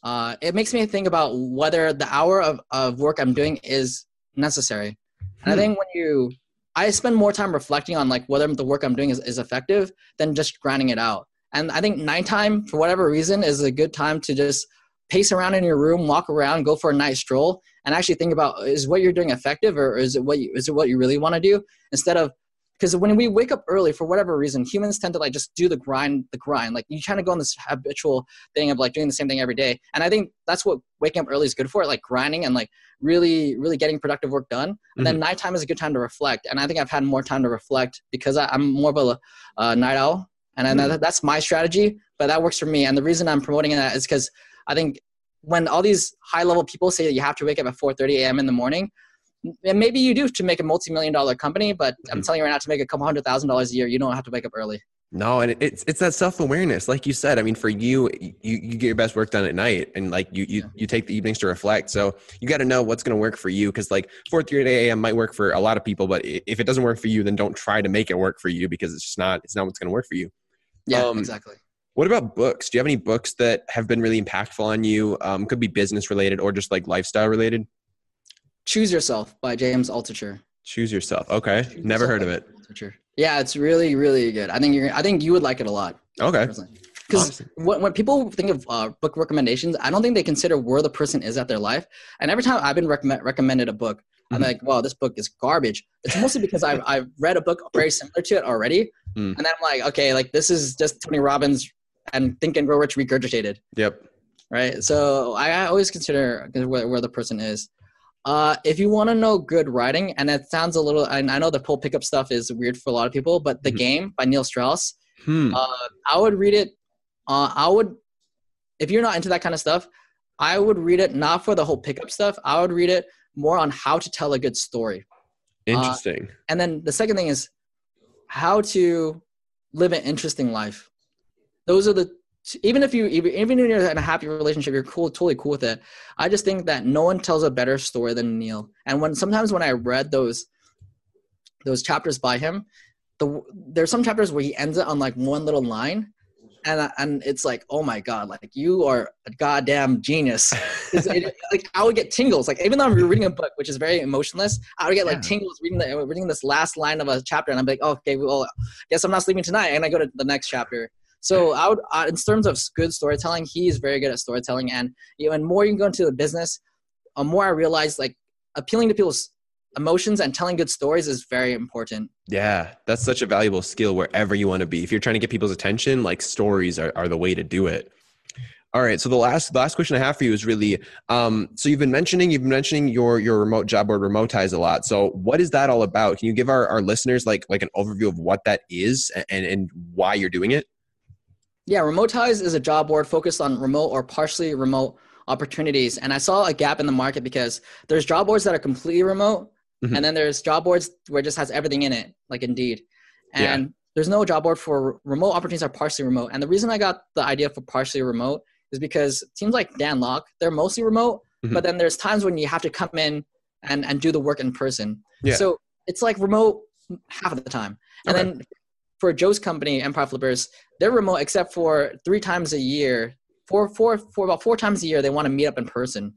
uh, it makes me think about whether the hour of, of work I'm doing is necessary. And I hmm. think when you, I spend more time reflecting on like whether the work I'm doing is, is effective than just grinding it out. And I think nighttime, for whatever reason, is a good time to just pace around in your room, walk around, go for a night stroll, and actually think about is what you're doing effective or is it what you, is it what you really want to do instead of because when we wake up early for whatever reason humans tend to like just do the grind the grind. Like you kind of go on this habitual thing of like doing the same thing every day. And i think that's what waking up early is good for like grinding and like really really getting productive work done. And mm-hmm. then nighttime is a good time to reflect. And i think i've had more time to reflect because I, am more of a uh, night owl. And mm-hmm. that, that's my strategy but that works for me. And the reason i'm promoting that is because i think when all these high level people say that you have to wake up at 4.30 a.m in the morning and maybe you do to make a multi-million dollar company but i'm mm-hmm. telling you right now to make a couple hundred thousand dollars a year you don't have to wake up early. No and it's it's that self-awareness. Like you said i mean for you you, you get your best work done at night and like you you, you take the evenings to reflect. So you got to know what's going to work for you because like 4 3 a.m might work for a lot of people but if it doesn't work for you then don't try to make it work for you because it's just not it's not what's going to work for you. Yeah um, exactly. what about books? Do you have any books that have been really impactful on you um, could be business related or just like lifestyle related Choose Yourself by James Altucher. Choose Yourself. Okay. Choose Never yourself heard of it. Altucher. Yeah, it's really, really good. I think you're. I think you would like it a lot. Okay. Because when, when people think of uh, book recommendations, I don't think they consider where the person is at their life. And every time I've been recommend, recommended a book, mm-hmm. I'm like, "Wow, this book is garbage." It's mostly because I've I've read a book very similar to it already, mm. and then I'm like, "Okay, like this is just Tony Robbins and Think and Grow Rich regurgitated." Yep. Right. So I, I always consider where, where the person is. Uh, if you want to know good writing, and it sounds a little, and I know the pull pickup stuff is weird for a lot of people, but The mm-hmm. Game by Neil Strauss Hmm. Uh, I would read it. Uh, I would, if you're not into that kind of stuff, I would read it not for the whole pickup stuff. I would read it more on how to tell a good story. Interesting. And then the second thing is how to live an interesting life. Those are the even if you even even if you're in a happy relationship, you're cool, totally cool with it. I just think that no one tells a better story than Neil. And when sometimes when I read those those chapters by him, the there's some chapters where he ends it on like one little line, and and it's like oh my god, like you are a goddamn genius. [laughs] It- like I would get tingles. Like even though I'm reading a book which is very emotionless, I would get like Yeah. tingles reading the reading this last line of a chapter, and I'm like, oh, okay, well, guess I'm not sleeping tonight, and I go to the next chapter. So I would, uh, in terms of good storytelling, he's very good at storytelling, and you know, and more you can go into the business, the more I realize like appealing to people's emotions and telling good stories is very important. Yeah, that's such a valuable skill wherever you want to be. If you're trying to get people's attention, like stories are, are the way to do it. All right. So the last last question I have for you is really um, so you've been mentioning you've been mentioning your your remote job board remotize a lot. So what is that all about? Can you give our, our listeners like like an overview of what that is and and why you're doing it? Yeah, Remotize is a job board focused on remote or partially remote opportunities. And I saw a gap in the market because there's job boards that are completely remote, Mhm. and then there's job boards where it just has everything in it, like Indeed. Yeah. And there's no job board for remote opportunities are partially remote. And the reason I got the idea for partially remote is because teams like Dan Lok, they're mostly remote, Mhm. but then there's times when you have to come in and, and do the work in person. Yeah. So it's like remote half of the time. And Okay. then for Joe's company, Empire Flippers, they're remote except for three times a year. Four, four, four, about four times a year, they want to meet up in person.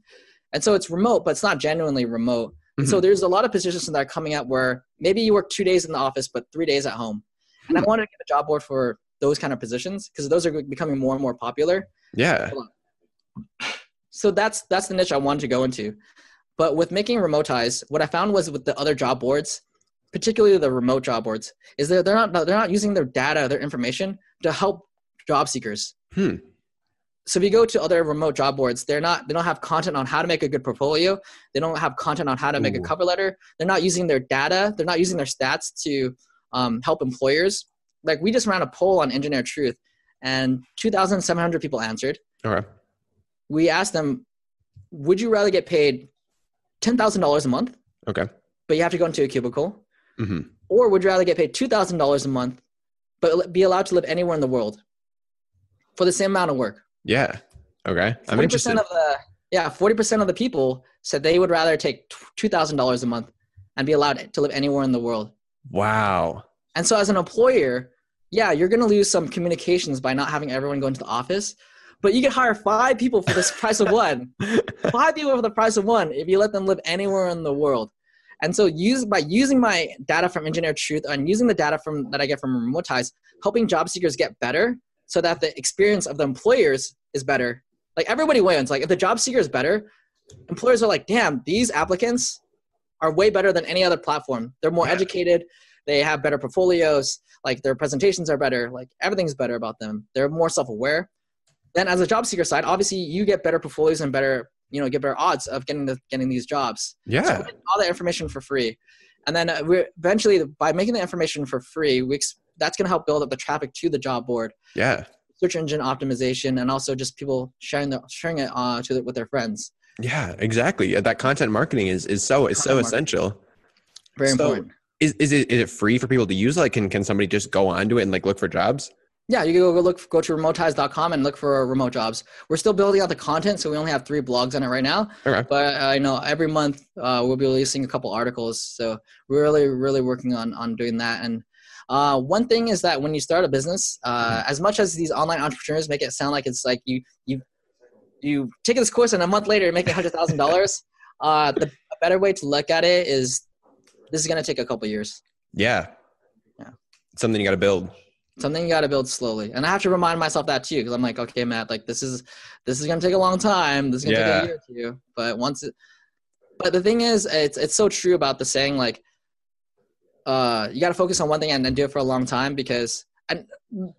And so it's remote, but it's not genuinely remote. And so mm-hmm. there's a lot of positions that are coming out where maybe you work two days in the office, but three days at home. And I hmm. wanted to get a job board for those kind of positions because those are becoming more and more popular. Yeah. So that's that's the niche I wanted to go into. But with making Remotize, what I found was with the other job boards, particularly the remote job boards, is that they're not they're not using their data, their information to help job seekers. Hmm. So if you go to other remote job boards, they're not they don't have content on how to make a good portfolio. They don't have content on how to make a cover letter. They're not using their data. They're not using their stats to um, help employers. Like we just ran a poll on Engineer Truth, and 2,700 people answered Okay. we asked them, would you rather get paid $10,000 a month, Okay. but you have to go into a cubicle, hmm or would you rather get paid $2,000 a month, but be allowed to live anywhere in the world for the same amount of work? Yeah. Okay. I'm 40% interested. of the yeah, 40% of the people said they would rather take $2,000 a month and be allowed to live anywhere in the world. Wow. And so as an employer, yeah, you're going to lose some communications by not having everyone go into the office, but you can hire five people for this price of one. [laughs] five people for the price of one if you let them live anywhere in the world. And so use by using my data from Engineer Truth and using the data from that I get from Remotize, helping job seekers get better so that the experience of the employers is better. Like everybody wins. Like if the job seeker is better, employers are like, damn, these applicants are way better than any other platform. They're more educated, they have better portfolios, like their presentations are better, like everything's better about them. They're more self-aware. Then as a job seeker side, obviously you get better portfolios and better, you know, get better odds of getting the getting these jobs. So Yeah. we all the information for free, and then uh, we're eventually by making the information for free, we that's going to help build up the traffic to the job board, Yeah. search engine optimization, and also just people sharing the sharing it uh, to the, with their friends. Yeah. Exactly. That content marketing is is so is so marketing. essential. Very So- important. Is is it is it free for people to use? Like, can can somebody just go onto it and like look for jobs? Yeah, you can go, go look go to remotize.com and look for remote jobs. We're still building out the content, so we only have three blogs on it right now. But I know every month uh, we'll be releasing a couple articles. So we're really, really working on on doing that. And uh, one thing is that when you start a business, uh, as much as these online entrepreneurs make it sound like it's like you you you take this course and a month later you're making hundred thousand dollars, [laughs] uh, the a better way to look at it is this is going to take a couple years. Yeah. Yeah. Something you got to build. Something you got to build slowly and i have to remind myself that too because i'm like okay matt like this is this is going to take a long time this is going to Yeah. take a year or two but once it but the thing is it's it's so true about the saying like uh you got to focus on one thing and then do it for a long time because and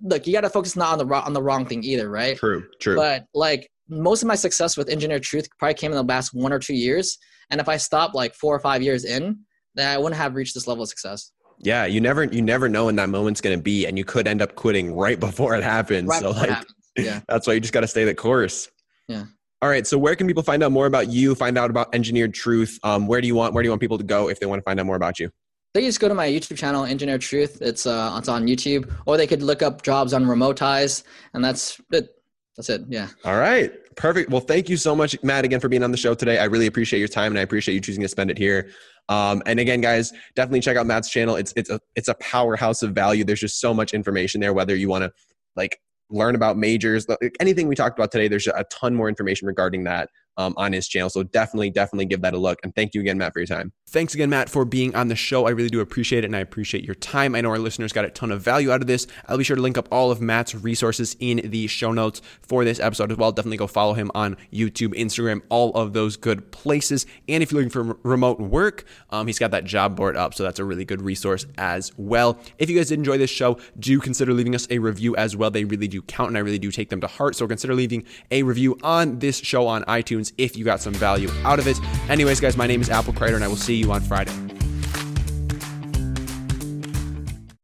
look you got to focus not on the wrong on the wrong thing either right True. True. but like most of my success with engineer truth probably came in the last one or two years and if i stopped like four or five years in then i wouldn't have reached this level of success Yeah, you never you never know when that moment's going to be, and you could end up quitting right [laughs] before it happens. Right so like, happens. Yeah. [laughs] that's why you just got to stay the course. Yeah. All right. So where can people find out more about you? Find out about Engineered Truth. Um, where do you want where do you want people to go if they want to find out more about you? They just go to my YouTube channel, Engineer Truth. It's uh, it's on YouTube, or they could look up jobs on Remotize, and that's it. That's it. Yeah. All right. Perfect. Well, thank you so much, Matt, again for being on the show today. I really appreciate your time and I appreciate you choosing to spend it here. Um, and again, guys, definitely check out Matt's channel. It's it's a it's a powerhouse of value. There's just so much information there. Whether you want to like learn about majors, anything we talked about today, there's a ton more information regarding that um, on his channel. So definitely, definitely give that a look. And thank you again, Matt, for your time. Thanks again, Matt, for being on the show. I really do appreciate it, and I appreciate your time. I know our listeners got a ton of value out of this. I'll be sure to link up all of Matt's resources in the show notes for this episode as well. Definitely go follow him on YouTube, Instagram, all of those good places. And if you're looking for remote work, um, he's got that job board up, so that's a really good resource as well. If you guys did enjoy this show, do consider leaving us a review as well. They really do count, and I really do take them to heart. So consider leaving a review on this show on iTunes if you got some value out of it. Anyways, guys, my name is Apple Kreider, and I will see you on Friday.